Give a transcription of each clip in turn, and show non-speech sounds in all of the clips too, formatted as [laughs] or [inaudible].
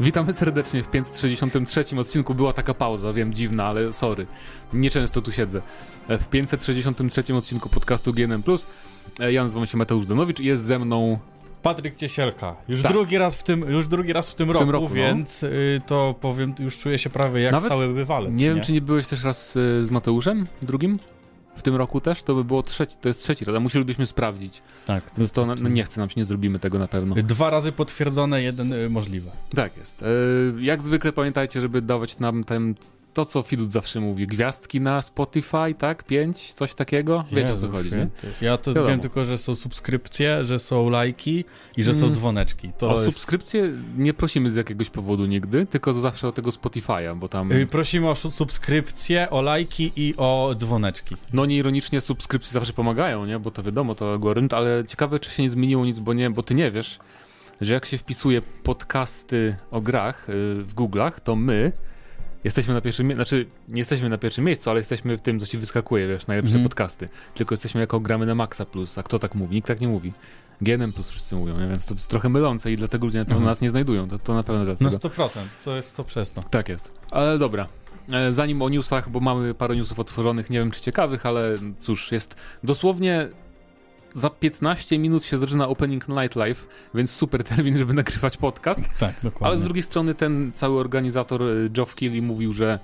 Witamy serdecznie w 563 odcinku. Była taka pauza, wiem, dziwna, ale sorry. Nieczęsto tu siedzę. W 563 odcinku podcastu GNM+. Ja nazywam się Mateusz Danowicz i jest ze mną... Patryk Ciesielka. Już, Tak. drugi, raz w tym, już drugi raz w tym roku, roku, no. więc y, to powiem, już czuję się prawie jak Nawet stały bywalec. Nie wiem, czy nie byłeś też raz y, z Mateuszem drugim? W tym roku też? To by było trzeci, to jest trzeci raz, a musielibyśmy sprawdzić. Tak. Więc to na, no nie chce nam się, nie zrobimy tego na pewno. Dwa razy potwierdzone, jeden y, możliwe. Tak jest. E, jak zwykle pamiętajcie, żeby dawać nam ten, to, co Filut zawsze mówi, gwiazdki na Spotify, tak? Pięć, coś takiego? Wiecie o Jezu co chodzi, nie? Ja to Wiadomo. wiem tylko, że są subskrypcje, że są lajki i że są Mm. dzwoneczki. To o jest... subskrypcję nie prosimy z jakiegoś powodu nigdy, tylko zawsze o tego Spotify'a, bo tam, Y, Prosimy o su- subskrypcje, o lajki i o dzwoneczki. no nieironicznie subskrypcje zawsze pomagają, nie? Bo to wiadomo, to algorytm, ale ciekawe, czy się nie zmieniło nic, bo nie, bo ty nie wiesz, że jak się wpisuje podcasty o grach y, w Google'ach, to my jesteśmy na pierwszym znaczy nie jesteśmy na pierwszym miejscu, ale jesteśmy w tym, co ci wyskakuje, wiesz, najlepsze Mhm. podcasty. Tylko jesteśmy jako gramy na Maxa Plus, a kto tak mówi? Nikt tak nie mówi. GNM Plus wszyscy mówią, nie? więc to jest trochę mylące i dlatego ludzie na pewno Mhm. nas nie znajdują, to, to na pewno Na dlatego. 100%. To jest to przez to. Tak jest. Ale dobra. E, Zanim o newsach, bo mamy parę newsów otworzonych, nie wiem czy ciekawych, ale cóż, jest dosłownie za 15 minut się zaczyna Opening Nightlife, więc super termin, żeby nagrywać podcast. Tak, dokładnie. Ale z drugiej strony ten cały organizator e, Geoff Keighley mówił, że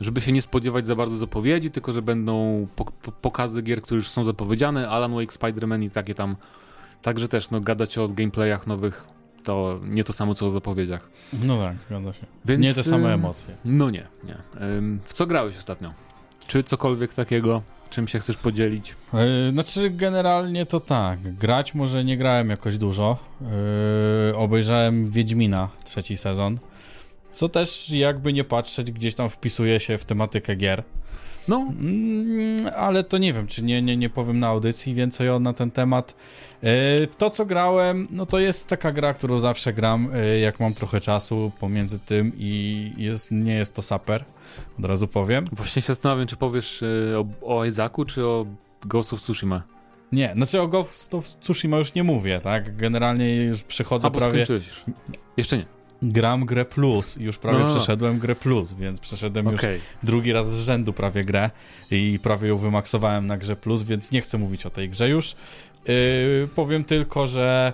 żeby się nie spodziewać za bardzo zapowiedzi, tylko że będą po po pokazy gier, które już są zapowiedziane, Alan Wake, Spider-Man i takie tam. Także też, no gadać o gameplayach nowych to nie to samo co o zapowiedziach. No tak, zgadza się. Więc, Nie te same emocje. No nie, nie. W co grałeś ostatnio? Czy cokolwiek takiego, czym się chcesz podzielić? Yy, Znaczy, generalnie to tak. Grać może nie grałem jakoś dużo. Yy, obejrzałem Wiedźmina trzeci sezon. Co też, jakby nie patrzeć, gdzieś tam wpisuje się w tematykę gier. No, Mm, ale to nie wiem, czy nie, nie, nie powiem na audycji więcej na ten temat. W to, co grałem, no to jest taka gra, którą zawsze gram, yy, jak mam trochę czasu pomiędzy tym i jest, nie jest to saper. Od razu powiem. właśnie się zastanawiam, czy powiesz y, o, o Isaacu, czy o Ghost of Tsushima. Nie, znaczy o Ghost of Tsushima już nie mówię, tak? Generalnie już przechodzę A, bo prawie... skończyłeś już. Jeszcze nie. Gram grę plus już prawie No. przeszedłem grę plus, więc przeszedłem już Okej. drugi raz z rzędu prawie grę i prawie ją wymaksowałem na grze plus, więc nie chcę mówić o tej grze już. Yy, powiem tylko, że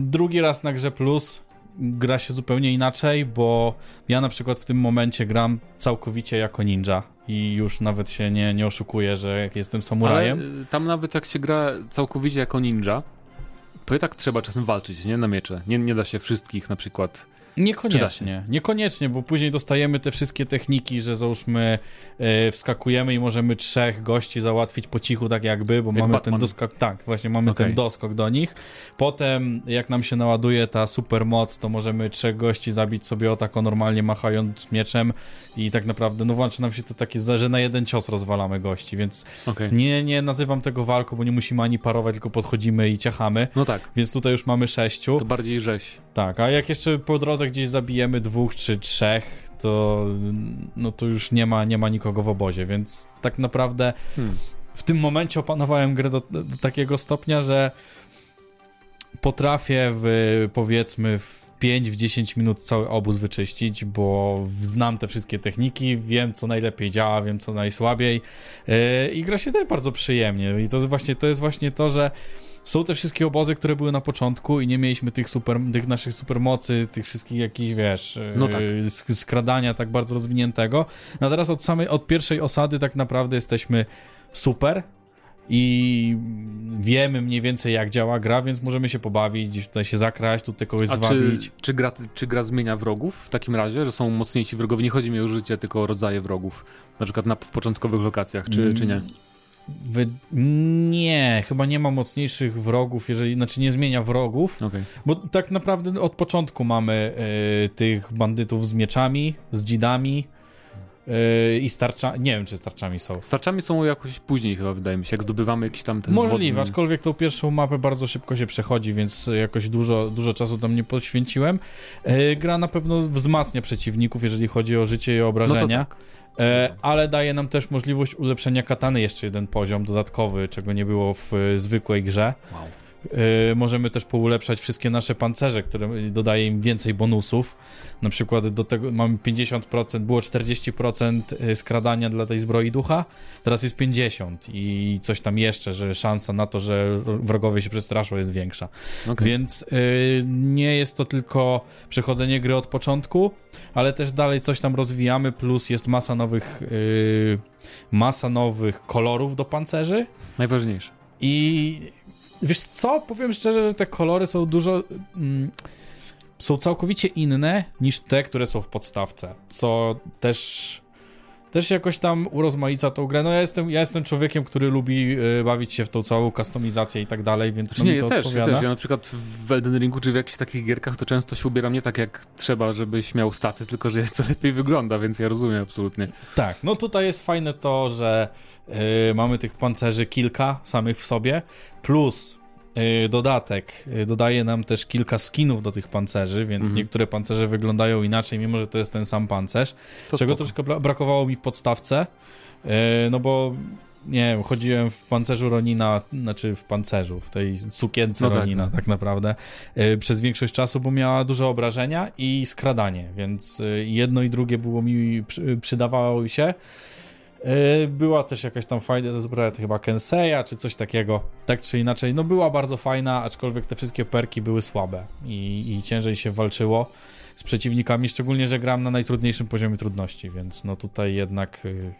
drugi raz na grze plus gra się zupełnie inaczej, bo ja na przykład w tym momencie gram całkowicie jako ninja i już nawet się nie, nie oszukuję, że jak jestem Ale samurajem. y, tam nawet jak się gra całkowicie jako ninja, to i tak trzeba czasem walczyć, nie? Na miecze. Nie, nie da się wszystkich na przykład. Niekoniecznie, niekoniecznie, bo później dostajemy te wszystkie techniki, że załóżmy e, wskakujemy i możemy trzech gości załatwić po cichu tak jakby, bo Jak mamy Batman. ten doskok, tak, właśnie mamy Okej. ten doskok do nich. Potem jak nam się naładuje ta super moc, to możemy trzech gości zabić sobie o tako normalnie machając mieczem i tak naprawdę no włączy nam się to takie, że na jeden cios rozwalamy gości, więc Okej. nie, nie nazywam tego walką, bo nie musimy ani parować, tylko podchodzimy i ciachamy, No tak, więc tutaj już mamy sześciu. to bardziej rzeź. Tak, a jak jeszcze po drodze gdzieś zabijemy dwóch czy trzech, to no to już nie ma, nie ma nikogo w obozie, więc tak naprawdę Hmm. w tym momencie opanowałem grę do, do takiego stopnia, że potrafię w powiedzmy w 5-10 minut cały obóz wyczyścić, bo znam te wszystkie techniki, wiem co najlepiej działa, wiem co najsłabiej yy, i gra się też bardzo przyjemnie i to właśnie to, jest właśnie to że są te wszystkie obozy, które były na początku i nie mieliśmy tych, super, tych naszych supermocy, tych wszystkich jakichś, wiesz, No tak. sk- skradania tak bardzo rozwiniętego. No teraz od samej, od pierwszej osady tak naprawdę jesteśmy super i wiemy mniej więcej jak działa gra, więc możemy się pobawić, gdzieś tutaj się zakraść, tutaj kogoś A czy, zwabić. czy, gra, czy gra zmienia wrogów w takim razie, że są mocniejsi wrogowie? Nie chodzi mi o życie, tylko o rodzaje wrogów. Na przykład na, w początkowych lokacjach, czy, czy nie? Wy... Nie, chyba nie ma mocniejszych wrogów, jeżeli, znaczy nie zmienia wrogów, Okej. bo tak naprawdę od początku mamy y, tych bandytów z mieczami, z dzidami y, i starczami, nie wiem czy starczami są. Starczami są jakoś później chyba, wydaje mi się, jak zdobywamy jakiś tam ten Możliwe, wodny... aczkolwiek tą pierwszą mapę bardzo szybko się przechodzi, więc jakoś dużo, dużo czasu tam nie poświęciłem. E, gra na pewno wzmacnia przeciwników, jeżeli chodzi o życie i No obrażenia, tak. E, ale daje nam też możliwość ulepszenia katany jeszcze jeden poziom dodatkowy, czego nie było w e, zwykłej grze. Wow. Yy, możemy też poulepszać wszystkie nasze pancerze, które dodaje im więcej bonusów. Na przykład do tego mamy 50%, było 40% y, skradania dla tej zbroi ducha, teraz jest 50 i coś tam jeszcze, że szansa na to, że wrogowie się przestraszą jest większa. Okay. Więc yy, nie jest to tylko przechodzenie gry od początku, ale też dalej coś tam rozwijamy, plus jest masa nowych yy, masa nowych kolorów do pancerzy. Najważniejsze. I Wiesz co? Powiem szczerze, że te kolory są dużo. Mm, są całkowicie inne niż te, które są w podstawce. Co też. Też jakoś tam urozmaica tą grę. No ja jestem, ja jestem człowiekiem, który lubi y, bawić się w tą całą kustomizację i tak dalej, więc znaczy, no nie, ja też, ja też. Ja na przykład w Elden Ringu czy w jakichś takich gierkach to często się ubieram nie tak jak trzeba, żebyś miał staty, tylko że co lepiej wygląda, więc ja rozumiem absolutnie. Tak, no tutaj jest fajne to, że y, mamy tych pancerzy kilka samych w sobie, plus dodatek y, dodaje nam też kilka skinów do tych pancerzy, więc mhm. niektóre pancerze wyglądają inaczej, mimo że to jest ten sam pancerz. To czego spoko. troszkę brakowało mi w podstawce, y, no bo nie wiem, chodziłem w pancerzu Ronina, znaczy w pancerzu, w tej sukience no tak, Ronina tak, tak naprawdę, przez większość czasu, bo miała duże obrażenia i skradanie, więc jedno i drugie było mi, przydawało się. E, była też jakaś tam fajna zbroja, to chyba Kenseya czy coś takiego. Tak czy inaczej, no była bardzo fajna, aczkolwiek te wszystkie perki były słabe i, i ciężej się walczyło z przeciwnikami, szczególnie, że gram na najtrudniejszym poziomie trudności, więc no tutaj jednak y,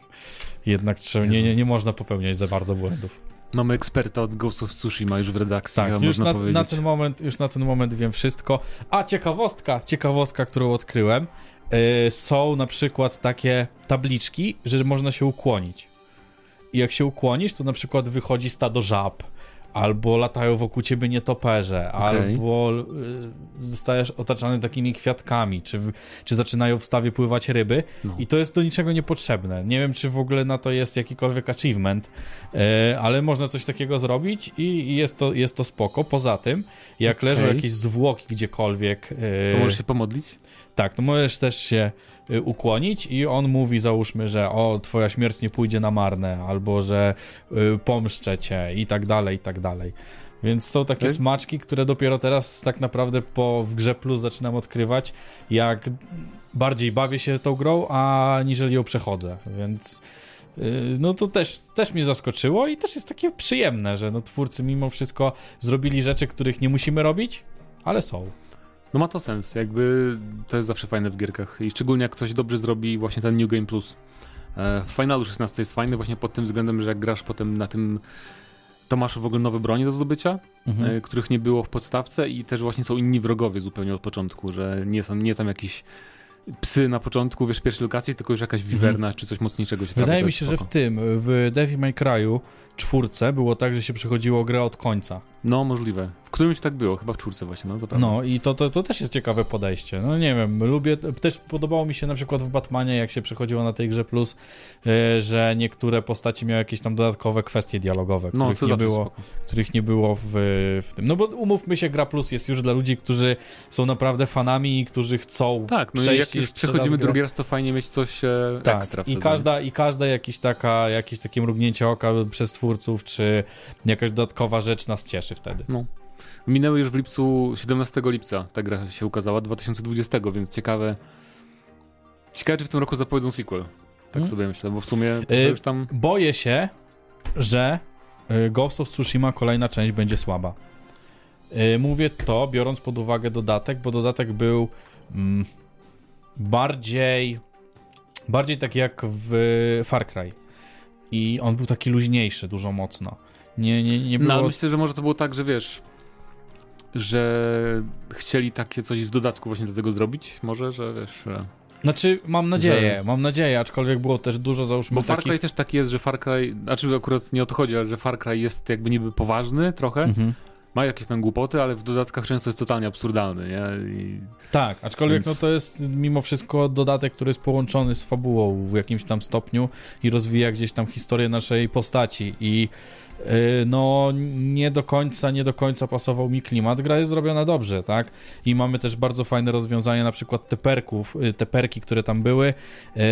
jednak nie, nie, nie można popełniać za bardzo błędów. Mamy eksperta od Ghost of Tsushima już w redakcji, tak, już na, na, ten moment, już na ten moment wiem wszystko. A ciekawostka, ciekawostka, którą odkryłem. Yy, są na przykład takie tabliczki, że można się ukłonić. I jak się ukłonisz, to na przykład wychodzi stado żab, albo latają wokół ciebie nietoperze, okay. albo y, zostajesz otaczany takimi kwiatkami, czy, czy zaczynają w stawie pływać ryby no. i to jest do niczego niepotrzebne. Nie wiem, czy w ogóle na to jest jakikolwiek achievement, y, ale można coś takiego zrobić i, i, jest, to, jest to spoko. Poza tym, jak okay. leżą jakieś zwłoki gdziekolwiek... Y, to możesz się pomodlić? Tak, to możesz też się y, ukłonić i on mówi, załóżmy, że o, twoja śmierć nie pójdzie na marne, albo że y, pomszczę cię i tak dalej, i tak dalej. Więc są takie okay. smaczki, które dopiero teraz tak naprawdę po w grze plus zaczynam odkrywać, jak bardziej bawię się tą grą, aniżeli ją przechodzę, więc y, no to też, też mnie zaskoczyło i też jest takie przyjemne, że no twórcy mimo wszystko zrobili rzeczy, których nie musimy robić, ale są. No ma to sens, jakby to jest zawsze fajne w gierkach i szczególnie jak ktoś dobrze zrobi właśnie ten New Game Plus. W Finalu 16 jest fajny właśnie pod tym względem, że jak grasz potem na tym to masz w ogóle nowe bronie do zdobycia, mhm. E, których nie było w podstawce i też właśnie są inni wrogowie zupełnie od początku, że nie są nie tam jakiś psy na początku, wiesz, pierwszej lokacji, tylko już jakaś wiwerna mhm. czy coś mocniejszego się Wydaje mi się, spoko. że w tym, w Devil May Cry'u czwórce było tak, że się przechodziło grę od końca. No, możliwe. W którymś tak było, chyba w czwórce właśnie, no to prawda. No i to, to, to też jest ciekawe podejście. No nie wiem, lubię, też podobało mi się na przykład w Batmanie, jak się przechodziło na tej grze plus, yy, że niektóre postaci miały jakieś tam dodatkowe kwestie dialogowe, no, których, nie było, których nie było w, w tym. No bo umówmy się, gra plus jest już dla ludzi, którzy są naprawdę fanami i którzy chcą Tak, no i jak już przechodzimy raz drugi raz, to fajnie mieć coś e, tak, ekstra. I każda, I każda jakiś taka, jakieś takie mrugnięcie oka przez twórców, czy jakaś dodatkowa rzecz nas cieszy wtedy. No. Minęły już w lipcu, 17 lipca ta gra się ukazała, 2020, więc ciekawe. Ciekawe, czy w tym roku zapowiedzą sequel. Tak hmm? sobie myślę, bo w sumie to yy, już tam. Boję się, że y, Ghost of Tsushima kolejna część będzie słaba. Yy, mówię to biorąc pod uwagę dodatek, bo dodatek był mm, bardziej bardziej tak jak w Far Cry. I on był taki luźniejszy, dużo mocno. Nie, nie, nie no, było... No, ale myślę, że może to było tak, że wiesz, że chcieli takie coś w dodatku właśnie do tego zrobić, może, że wiesz... Że... Znaczy, mam nadzieję, że... mam nadzieję, aczkolwiek było też dużo, załóżmy, Bo Far Cry też taki jest, że Far Cry, znaczy akurat nie o to chodzi, ale że Far Cry jest jakby niby poważny trochę, mhm ma jakieś tam głupoty, ale w dodatkach często jest totalnie absurdalny, nie? I... Tak, aczkolwiek Więc... no to jest mimo wszystko dodatek, który jest połączony z fabułą w jakimś tam stopniu i rozwija gdzieś tam historię naszej postaci i no nie do końca, nie do końca pasował mi klimat. Gra jest zrobiona dobrze, tak? I mamy też bardzo fajne rozwiązania, na przykład te perków, y, te perki, które tam były,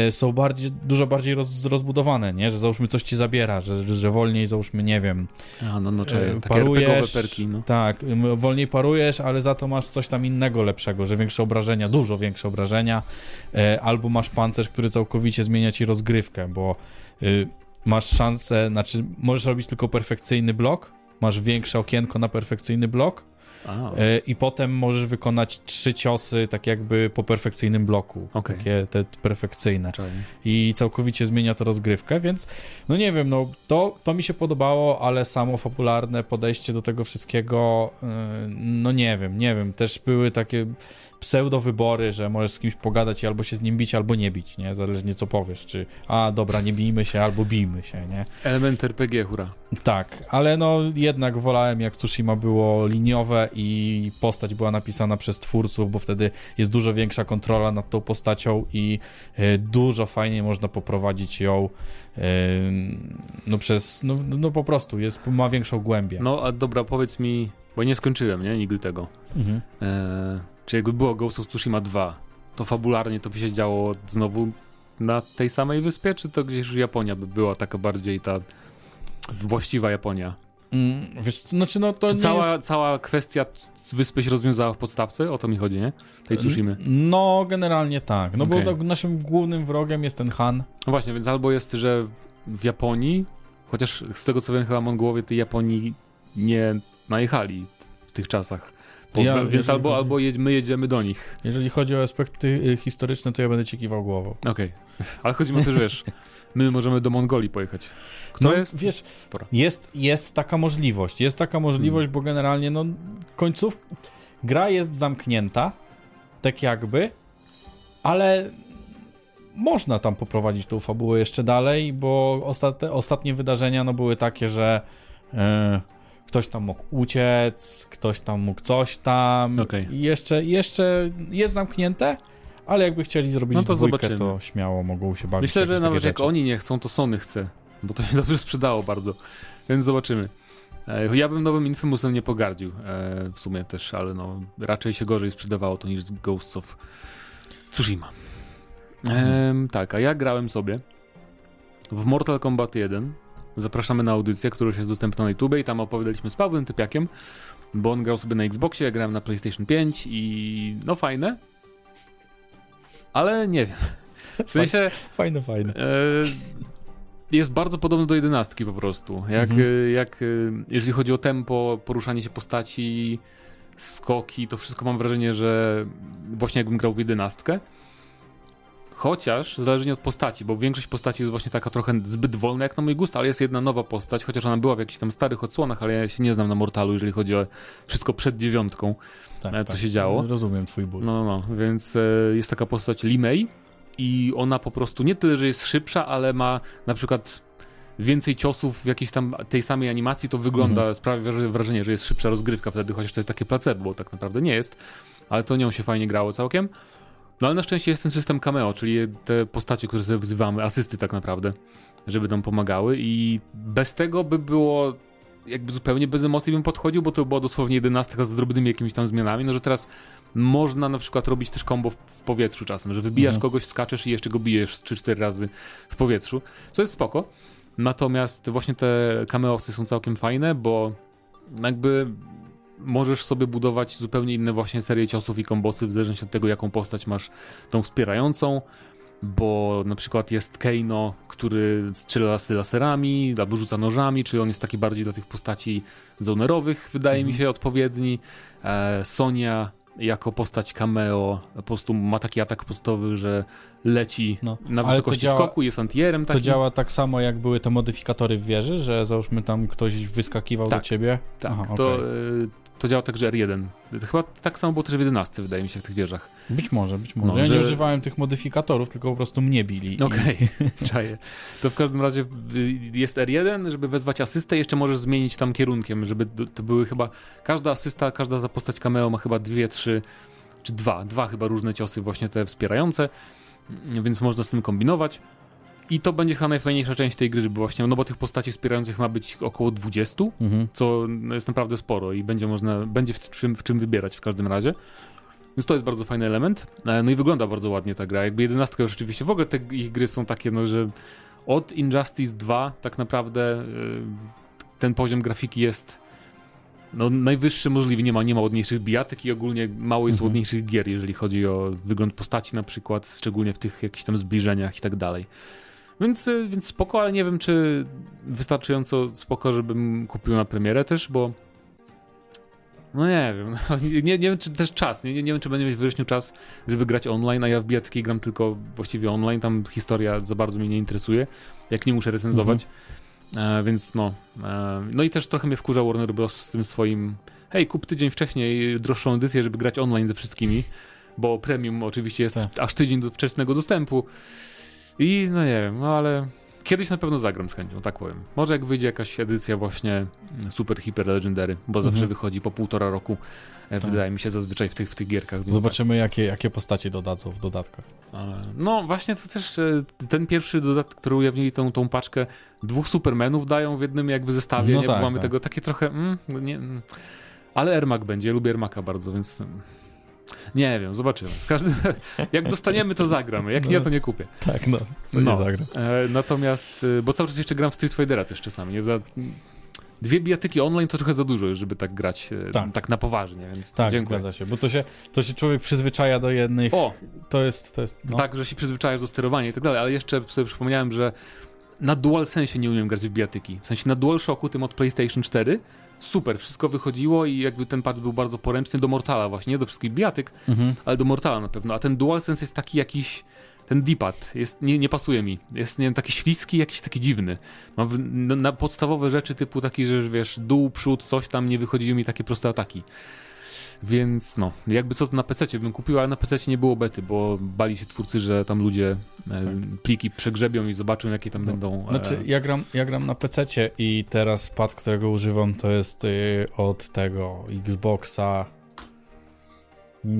y, są bardziej, dużo bardziej roz, rozbudowane, nie? Że załóżmy coś ci zabiera, że, że wolniej załóżmy, nie wiem, A, no, no, czy, takie parujesz, perki. no. Tak, wolniej parujesz, ale za to masz coś tam innego lepszego, że większe obrażenia, dużo większe obrażenia, albo masz pancerz, który całkowicie zmienia ci rozgrywkę, bo y, masz szansę, znaczy możesz robić tylko perfekcyjny blok, masz większe okienko na perfekcyjny blok e, i potem możesz wykonać trzy ciosy tak jakby po perfekcyjnym bloku, Okej. takie te perfekcyjne. I całkowicie zmienia to rozgrywkę, więc no nie wiem, no to, to mi się podobało, ale samo fabularne podejście do tego wszystkiego, yy, no nie wiem, nie wiem, też były takie pseudo wybory, że możesz z kimś pogadać i albo się z nim bić, albo nie bić, nie, zależnie co powiesz, czy a dobra, nie bijmy się, albo bijmy się, nie. Element RPG, hura. Tak, ale no jednak wolałem jak Tsushima było liniowe i postać była napisana przez twórców, bo wtedy jest dużo większa kontrola nad tą postacią i e, dużo fajniej można poprowadzić ją e, no przez, no, no po prostu, jest, ma większą głębię. No, a dobra, powiedz mi, bo nie skończyłem, nie, nigdy tego. Mhm. Eee, czy jakby było Ghost of Tsushima 2, to fabularnie to by się działo znowu na tej samej wyspie, czy to gdzieś już Japonia by była taka bardziej ta właściwa Japonia? Mm, wiesz, znaczy no to cała, jest... cała kwestia wyspy się rozwiązała w podstawce? O to mi chodzi, nie? Tej Tsushimy. No, generalnie tak, no Okej. bo tak naszym głównym wrogiem jest ten Han. No właśnie, więc albo jest, że w Japonii, chociaż z tego co wiem, chyba Mongołowie tej Japonii nie najechali w tych czasach. Bo, Ja- więc jeżeli albo, albo jedź, my jedziemy do nich. Jeżeli chodzi o aspekty y, historyczne, to ja będę ci kiwał głową. Okej. [laughs] Ale chodzi o to, że wiesz, my możemy do Mongolii pojechać. Kto no, jest? Wiesz, Sporo. jest, jest taka możliwość. Jest taka możliwość, Hmm. bo generalnie, no, końców. Gra jest zamknięta, tak jakby, ale można tam poprowadzić tą fabułę jeszcze dalej, bo ostate, ostatnie wydarzenia no, były takie, że e, ktoś tam mógł uciec, ktoś tam mógł coś tam. Okej. I jeszcze, jeszcze jest zamknięte. Ale jakby chcieli zrobić No to dwójkę, zobaczymy. to śmiało mogą się bawić. Myślę, że nawet jak oni nie chcą, to Sony chce. Bo to się dobrze sprzedało bardzo. Więc zobaczymy. E, Ja bym nowym Infamousem nie pogardził e, w sumie też, ale no raczej się gorzej sprzedawało to niż z Ghosts of Tsushima. Em, tak, a ja grałem sobie w Mortal Kombat 1. Zapraszamy na audycję, która jest dostępna na YouTube i tam opowiadaliśmy z Pawłem Typiakiem, bo on grał sobie na Xboxie, ja grałem na PlayStation 5 i no fajne, ale nie wiem. [laughs] W sensie Fajne, fajne. e, jest bardzo podobny do jedenastki po prostu. Jak, Mhm. e, jak e, jeżeli chodzi o tempo, poruszanie się postaci, skoki, to wszystko mam wrażenie, że właśnie jakbym grał w jedenastkę. Chociaż zależnie od postaci, bo większość postaci jest właśnie taka trochę zbyt wolna jak na mój gust, ale jest jedna nowa postać, chociaż ona była w jakichś tam starych odsłonach, ale ja się nie znam na Mortalu, jeżeli chodzi o wszystko przed dziewiątką. Tak, E, co się działo? Rozumiem twój ból. No, no, no, więc e, jest taka postać Limei i ona po prostu nie tyle, że jest szybsza, ale ma na przykład więcej ciosów w jakiejś tam tej samej animacji, to wygląda, Mhm. sprawia wraż- wrażenie, że jest szybsza rozgrywka wtedy, chociaż to jest takie placebo, bo tak naprawdę nie jest, ale to nią się fajnie grało całkiem. No ale na szczęście jest ten system cameo, czyli te postacie, które sobie wzywamy, asysty tak naprawdę, żeby nam pomagały i bez tego by było jakby zupełnie bez emocji bym podchodził, bo to była dosłownie jedenastka z drobnymi jakimiś tam zmianami, no że teraz można na przykład robić też combo w, w powietrzu czasem, że wybijasz Mhm. kogoś, skaczesz i jeszcze go bijesz 3-4 razy w powietrzu, co jest spoko. Natomiast właśnie te cameosy są całkiem fajne, bo jakby możesz sobie budować zupełnie inne właśnie serie ciosów i kombosy w zależności od tego, jaką postać masz tą wspierającą, bo na przykład jest Keino, który strzela lasy laserami, albo rzuca nożami, czy on jest taki bardziej dla tych postaci zonerowych, wydaje mi Mhm. się, odpowiedni. E, Sonia jako postać cameo po prostu ma taki atak podstawowy, że leci No, na wysokości działa- skoku, jest antierem To działa tak samo, jak były te modyfikatory w wieży, że załóżmy tam ktoś wyskakiwał Tak. do ciebie. Tak, Aha, to, okej. To działa także R1. To Chyba tak samo było też w 11, wydaje mi się, w tych wieżach. Być może, być może. No, ja że- nie używałem tych modyfikatorów, tylko po prostu mnie bili. i- Okej, [laughs] czaję. To w każdym razie y, jest R1, żeby wezwać asystę, jeszcze możesz zmienić tam kierunkiem, żeby to były chyba, każda asysta, każda ta postać cameo ma chyba dwie, trzy, czy dwa, dwa chyba różne ciosy właśnie te wspierające, więc można z tym kombinować. I to będzie chyba najfajniejsza część tej gry, bo właśnie, no bo tych postaci wspierających ma być około 20, Mhm. co jest naprawdę sporo i będzie można, będzie w czym, w czym wybierać w każdym razie. Więc to jest bardzo fajny element. E, No i wygląda bardzo ładnie ta gra. Jakby jedenastka już rzeczywiście, w ogóle te ich gry są takie, no że od Injustice 2 tak naprawdę y, ten poziom grafiki jest no, najwyższy możliwy, nie ma, nie ma ładniejszych bijatyk i ogólnie mało jest Mhm. ładniejszych gier, jeżeli chodzi o wygląd postaci na przykład, szczególnie w tych jakichś tam zbliżeniach i tak dalej. Więc, y, więc spoko, ale nie wiem, czy wystarczająco spoko, żebym kupił na premierę też, bo no nie wiem, [laughs] nie, nie wiem, czy też czas, nie, nie, nie wiem, czy będę mieć w wrześniu czas, żeby grać online, a ja w bijatyki gram tylko właściwie online, tam historia za bardzo mnie nie interesuje, jak nie muszę recenzować, e, więc no. E, no i też trochę mnie wkurza Warner Bros. z tym swoim hej, kup tydzień wcześniej droższą edycję, żeby grać online ze wszystkimi, bo premium oczywiście jest Tak. aż tydzień do wczesnego dostępu i no nie wiem, no ale kiedyś na pewno zagram z chęcią, tak powiem. Może jak wyjdzie jakaś edycja właśnie mm, Super Hyper Legendary, bo zawsze Mhm. wychodzi po półtora roku, e, Tak. wydaje mi się zazwyczaj w tych, w tych gierkach. Zobaczymy, jakie, jakie postaci dodadzą w dodatkach. tak. No właśnie to też e, ten pierwszy dodatek, który ujawnili tą, tą paczkę, dwóch Supermanów dają w jednym jakby zestawie, No nie? tak, bo mamy tak. tego takie trochę, mm, nie, mm. ale Ermak będzie, lubię Ermaka bardzo, więc mm, nie wiem, zobaczymy. W każdym, jak dostaniemy, to zagramy, jak nie, to nie kupię. Tak, no. To No. nie zagra. E, natomiast, e, bo cały czas jeszcze gram w Street Fightera też czasami. Nie? Dwie bijatyki online to trochę za dużo, żeby tak grać e, Tak. tak, na poważnie, więc Tak, dziękuję. zgadza się, bo to się, to się człowiek przyzwyczaja do jednych, O, to jest, to jest, no. tak, że się przyzwyczajasz do sterowania i tak dalej, ale jeszcze sobie przypomniałem, że na DualSense nie umiem grać w bijatyki. W sensie na DualShocku, tym od PlayStation 4, super, wszystko wychodziło i jakby ten patch był bardzo poręczny do Mortala właśnie, nie do wszystkich bijatyk, Mhm. ale do Mortala na pewno. A ten DualSense jest taki jakiś. Ten D-pad jest, nie, nie pasuje mi. Jest nie wiem, taki śliski, jakiś taki dziwny. Mam w, na, na podstawowe rzeczy typu taki, że wiesz, dół, przód, coś tam nie wychodziły mi takie proste ataki. Więc no, jakby co to na PC bym kupił, ale na PC nie było bety, bo bali się twórcy, że tam ludzie e, pliki przegrzebią i zobaczą, jakie tam Tak. No, będą. E, Znaczy, ja gram, ja gram na PC i teraz pad, którego używam, to jest y, od tego Xboxa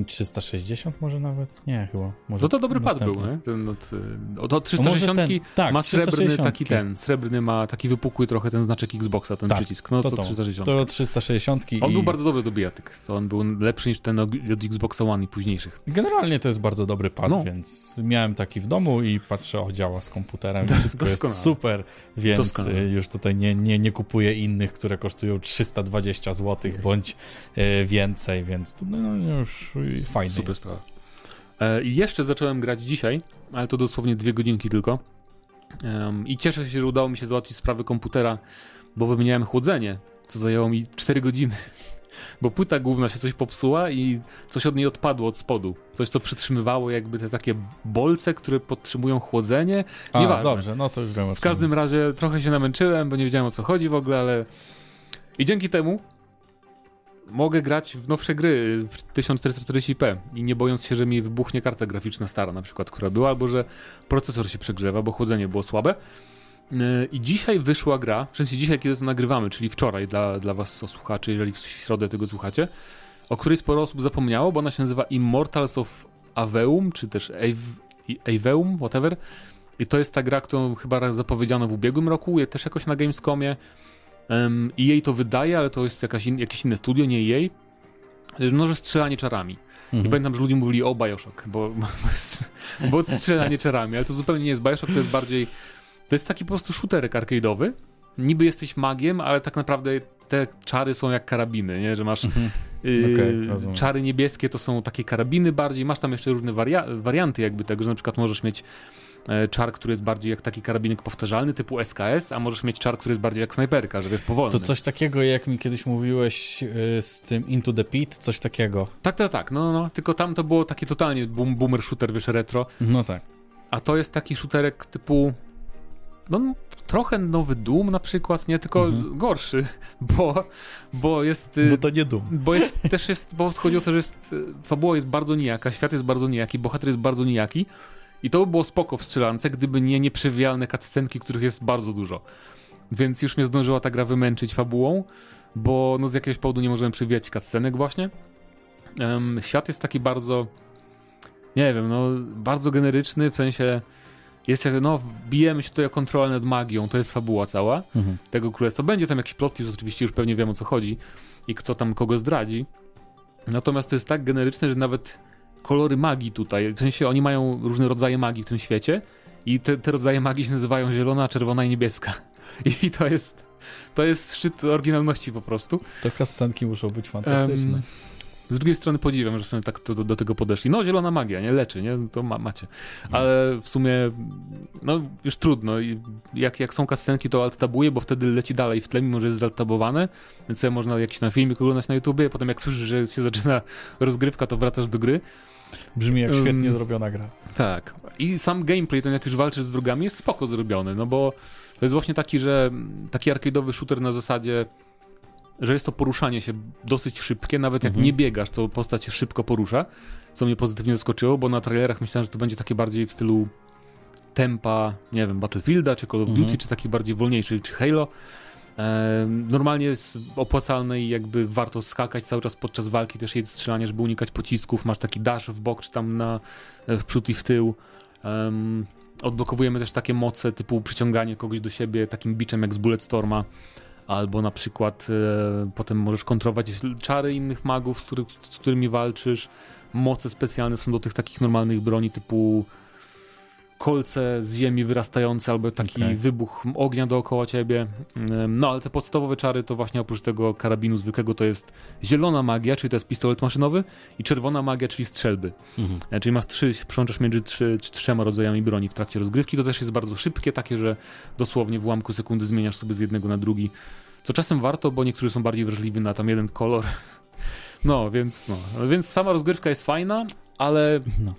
360 może nawet? Nie, chyba. Może no to dobry pad był, następny. nie? Ten od, e, od, od A może 360 ten- tak, ma srebrny 360. taki ten, srebrny ma taki wypukły trochę ten znaczek Xboxa, ten Tak, przycisk. No to to, to. 360. To 360 On i był bardzo dobry do bijatyk. To on był lepszy niż ten od Xboxa One i późniejszych. generalnie to jest bardzo dobry pad, No. więc miałem taki w domu i patrzę, o działa z komputerem, Dos- [laughs] wszystko jest doskonale. super, więc Doskonale. y, już tutaj nie, nie, nie kupuję innych, które kosztują 320 zł bądź y, więcej, więc to, no, już y, fajnie Super jest. sprawa. E, I jeszcze zacząłem grać dzisiaj, ale to dosłownie dwie godzinki tylko. I cieszę się, że udało mi się załatwić sprawy komputera, bo wymieniałem chłodzenie, co zajęło mi 4 godziny. [laughs] Bo płyta główna się coś popsuła i coś od niej odpadło od spodu. Coś, co przytrzymywało jakby te takie bolce, które podtrzymują chłodzenie. A, Nieważne. dobrze, no to już wiem W każdym razie trochę się namęczyłem, bo nie wiedziałem o co chodzi w ogóle, ale. I dzięki temu mogę grać w nowsze gry w 1440p i nie bojąc się, że mi wybuchnie karta graficzna stara, na przykład, która była, albo że procesor się przegrzewa, bo chłodzenie było słabe. Yy, I dzisiaj wyszła gra, w sensie dzisiaj, kiedy to nagrywamy, czyli wczoraj dla, dla was słuchaczy, jeżeli w środę tego słuchacie, o której sporo osób zapomniało, bo ona się nazywa Immortals of Aveum, czy też Ave- Aveum, whatever. I to jest ta gra, którą chyba zapowiedziano w ubiegłym roku, je- też jakoś na Gamescomie. Um, I jej to wydaje, ale to jest jakaś in, jakieś inne studio, nie jej. No, że strzelanie czarami. I Mhm. pamiętam, że ludzie mówili o Bioshock, bo, [laughs] bo, strzelanie czarami, ale to zupełnie nie jest Bioshock, to jest bardziej... To jest taki po prostu shooterek arcade'owy. Niby jesteś magiem, ale tak naprawdę te czary są jak karabiny, nie? Że masz Mhm. Yy, Okej, rozumiem. czary niebieskie to są takie karabiny bardziej. Masz tam jeszcze różne waria- warianty jakby tego, że na przykład możesz mieć czar, który jest bardziej jak taki karabinek powtarzalny typu SKS, a możesz mieć czar, który jest bardziej jak snajperka, że wiesz, powolny. To coś takiego, jak mi kiedyś mówiłeś y, z tym Into the Pit, coś takiego. Tak, tak, tak. No, no, no. Tylko tam to było takie totalnie boom, boomer shooter, wiesz, retro. No tak. A to jest taki shooterek typu no trochę nowy Doom na przykład, nie tylko Mhm. gorszy, [laughs] bo, bo jest... No to nie dum. Bo jest, też jest, bo chodzi o to, że jest, y, fabuła jest bardzo nijaka, świat jest bardzo nijaki, bohater jest bardzo nijaki i to by było spoko w strzelance, gdyby nie nieprzewijalne cutscenki, których jest bardzo dużo. Więc już mnie zdążyła ta gra wymęczyć fabułą, bo no z jakiegoś powodu nie możemy przewijać cutscenek właśnie. Em, świat jest taki bardzo, nie wiem, no bardzo generyczny, w sensie jest jak, no bijemy się tutaj o kontrolę nad magią, to jest fabuła cała Mhm. tego królestwa. Będzie tam jakiś plot twist, oczywiście już pewnie wiem o co chodzi i kto tam kogo zdradzi. Natomiast to jest tak generyczne, że nawet kolory magii tutaj, w sensie oni mają różne rodzaje magii w tym świecie i te, te rodzaje magii się nazywają zielona, czerwona i niebieska. [laughs] I to jest, to jest szczyt oryginalności po prostu. To kascenki muszą być fantastyczne. Um, z drugiej strony podziwiam, że sobie tak do, do, tego podeszli. No, zielona magia, nie? Leczy, nie? To ma, macie. Ale w sumie, no, już trudno. Jak, jak są kascenki, to alt-tabuję, bo wtedy leci dalej w tle, mimo że jest zaltabowane. Więc sobie można jakiś na filmik oglądać na YouTubie, potem jak słyszysz, że się zaczyna [laughs] rozgrywka, to wracasz do gry. Brzmi jak świetnie um, zrobiona gra. Tak. I sam gameplay, ten jak już walczysz z wrogami, jest spoko zrobiony, no bo to jest właśnie taki, że taki arcade'owy shooter na zasadzie że jest to poruszanie się dosyć szybkie, nawet jak mhm. nie biegasz, to postać się szybko porusza, co mnie pozytywnie zaskoczyło, bo na trailerach myślałem, że to będzie takie bardziej w stylu tempa, nie wiem, Battlefielda, czy Call of Duty, mhm. czy taki bardziej wolniejszy, czy Halo. Normalnie jest opłacalne i jakby warto skakać cały czas podczas walki, też jest strzelanie, żeby unikać pocisków, masz taki dash w bok, czy tam na, e, w przód i w tył. Um, odblokowujemy też takie moce typu przyciąganie kogoś do siebie takim biczem jak z Bulletstorma albo na przykład e, potem możesz kontrolować czary innych magów, z, który, z którymi walczysz. Moce specjalne są do tych takich normalnych broni typu kolce z ziemi wyrastające, albo taki okay. wybuch ognia dookoła ciebie. No ale te podstawowe czary to właśnie oprócz tego karabinu zwykłego to jest zielona magia, czyli to jest pistolet maszynowy i czerwona magia, czyli strzelby. Mhm. E, czyli masz trzy, przełączasz między trzy, trzema rodzajami broni w trakcie rozgrywki. To też jest bardzo szybkie, takie, że dosłownie w ułamku sekundy zmieniasz sobie z jednego na drugi. Co czasem warto, bo niektórzy są bardziej wrażliwi na tam jeden kolor. [laughs] No, więc no. Więc sama rozgrywka jest fajna, ale no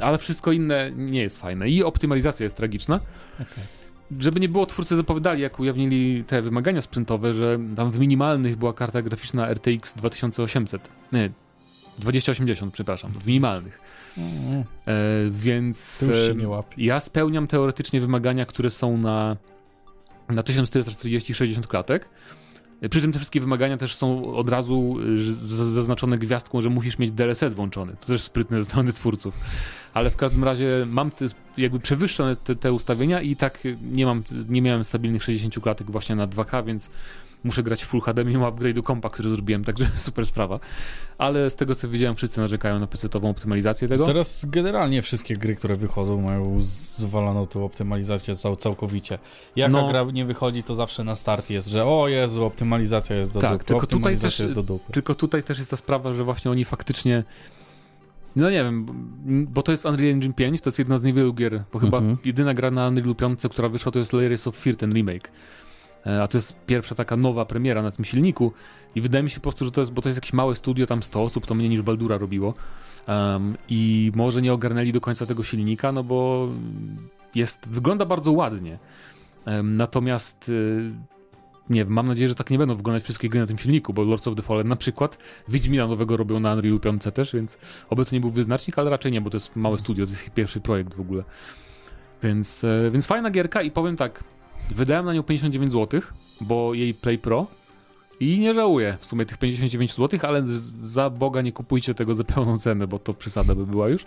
ale wszystko inne nie jest fajne. I optymalizacja jest tragiczna. Okay. Żeby nie było, twórcy zapowiadali, jak ujawnili te wymagania sprzętowe, że tam w minimalnych była karta graficzna RTX 2800. Nie, 2080, przepraszam, w minimalnych. Mm. E, więc e, ja spełniam teoretycznie wymagania, które są na, na 1440-60 klatek. Przy czym te wszystkie wymagania też są od razu y, zaznaczone gwiazdką, że musisz mieć DLSS włączony. To też sprytne ze strony twórców. Ale w każdym razie mam te, jakby przewyższone te, te, ustawienia i tak nie mam, nie miałem stabilnych 60 klatek właśnie na 2K, więc muszę grać Full HD mimo upgrade'u kompa, który zrobiłem, także [laughs] super sprawa. Ale z tego co widziałem, wszyscy narzekają na PC-ową optymalizację tego. Teraz generalnie wszystkie gry, które wychodzą, mają zwaloną tą optymalizację całkowicie. Jaka no, gra nie wychodzi, to zawsze na start jest, że o Jezu, optymalizacja jest do tak, dupy, tylko tutaj też, jest do dupy. Tylko tutaj też jest ta sprawa, że właśnie oni faktycznie no nie wiem, bo to jest Unreal Engine 5, to jest jedna z niewielu gier, bo chyba mhm. jedyna gra na Unreal 5, która wyszła, to jest Layers of Fear, ten remake. E, a to jest pierwsza taka nowa premiera na tym silniku i wydaje mi się po prostu, że to jest, bo to jest jakieś małe studio, tam 100 osób, to mniej niż Baldura robiło um, i może nie ogarnęli do końca tego silnika, no bo jest, wygląda bardzo ładnie. Um, natomiast y, nie mam nadzieję, że tak nie będą wyglądać wszystkie gry na tym silniku, bo Lords of the Fallen na przykład Wiedźmina nowego robią na Unreal 5 też, więc oby to nie był wyznacznik, ale raczej nie, bo to jest małe studio, to jest ich pierwszy projekt w ogóle. Więc, e, więc fajna gierka i powiem tak, Wydałem na nią 59 zł, bo jej Play Pro i nie żałuję w sumie tych 59 zł, ale za Boga nie kupujcie tego za pełną cenę, bo to przesada by była już.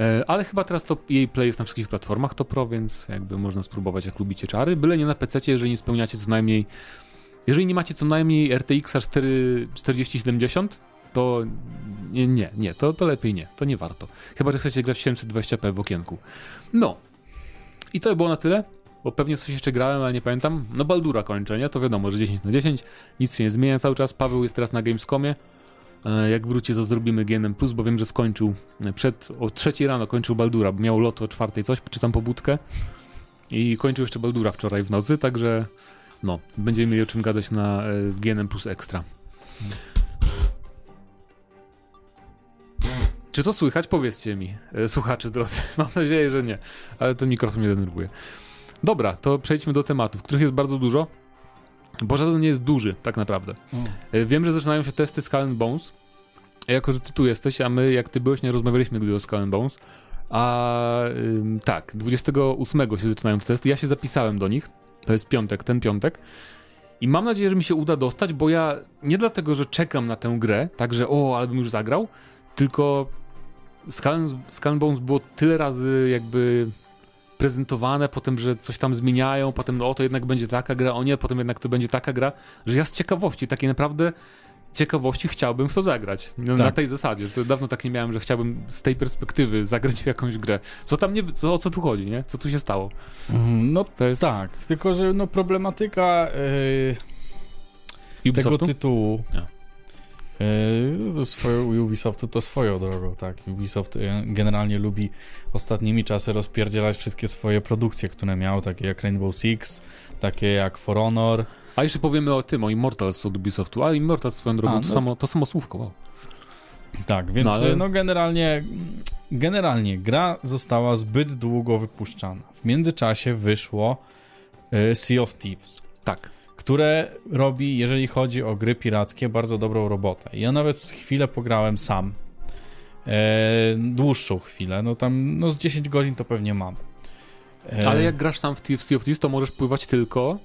E, ale chyba teraz to jej Play jest na wszystkich platformach to Pro, więc jakby można spróbować jak lubicie czary. Byle nie na PC, jeżeli nie spełniacie co najmniej jeżeli nie macie co najmniej RTX 4070, to nie, nie, nie to, to lepiej nie, to nie warto. Chyba, że chcecie grać w 720p w okienku. No. I to było na tyle bo pewnie coś jeszcze grałem, ale nie pamiętam. No Baldura kończę, nie? To wiadomo, że 10 na 10, nic się nie zmienia cały czas. Paweł jest teraz na Gamescomie. E, jak wróci, to zrobimy GNM+, bo wiem, że skończył e, przed, o trzeciej rano kończył Baldura, bo miał lot o czwartej coś, czytam pobudkę i kończył jeszcze Baldura wczoraj w nocy, także no, będziemy mieli o czym gadać na e, GNM Plus Extra. Czy to słychać? Powiedzcie mi, słuchacze drodzy. [laughs] Mam nadzieję, że nie, ale ten mikrofon mnie denerwuje. Dobra, to przejdźmy do tematów, których jest bardzo dużo, bo żaden nie jest duży, tak naprawdę. Mm. Wiem, że zaczynają się testy Skull Bones. Jako, że ty tu jesteś, a my, jak ty byłeś, nie rozmawialiśmy nigdy o Skull Bones. A ym, tak, 28 się zaczynają te testy. Ja się zapisałem do nich. To jest piątek, ten piątek. I mam nadzieję, że mi się uda dostać, bo ja nie dlatego, że czekam na tę grę, także o, ale bym już zagrał, tylko Skull Bones było tyle razy jakby prezentowane, potem, że coś tam zmieniają, potem no, o to jednak będzie taka gra, o nie, potem jednak to będzie taka gra, że ja z ciekawości takiej naprawdę ciekawości chciałbym w to zagrać. No, Tak. Na tej zasadzie. To dawno tak nie miałem, że chciałbym z tej perspektywy zagrać w jakąś grę. Co tam nie, co, o co tu chodzi, nie? Co tu się stało? Mhm, No To jest tak, tylko że no problematyka yy, tego tytułu A. yy, to swoje, Ubisoftu to swoją drogą, tak. Ubisoft yy, generalnie lubi ostatnimi czasy rozpierdzielać wszystkie swoje produkcje, które miał, takie jak Rainbow Six, takie jak For Honor. A jeszcze powiemy o tym, o Immortals od Ubisoftu. A Immortals swoją drogą, A, to, no samo, to samo słówko. Wow. Tak, więc No, no, ale- generalnie generalnie gra została zbyt długo wypuszczana. W międzyczasie wyszło yy, Sea of Thieves. Tak. Które robi, jeżeli chodzi o gry pirackie, bardzo dobrą robotę. Ja nawet chwilę pograłem sam. E, dłuższą chwilę, no tam no z 10 godzin to pewnie mam. E, Ale jak grasz sam w Sea of Thieves, to możesz pływać tylko...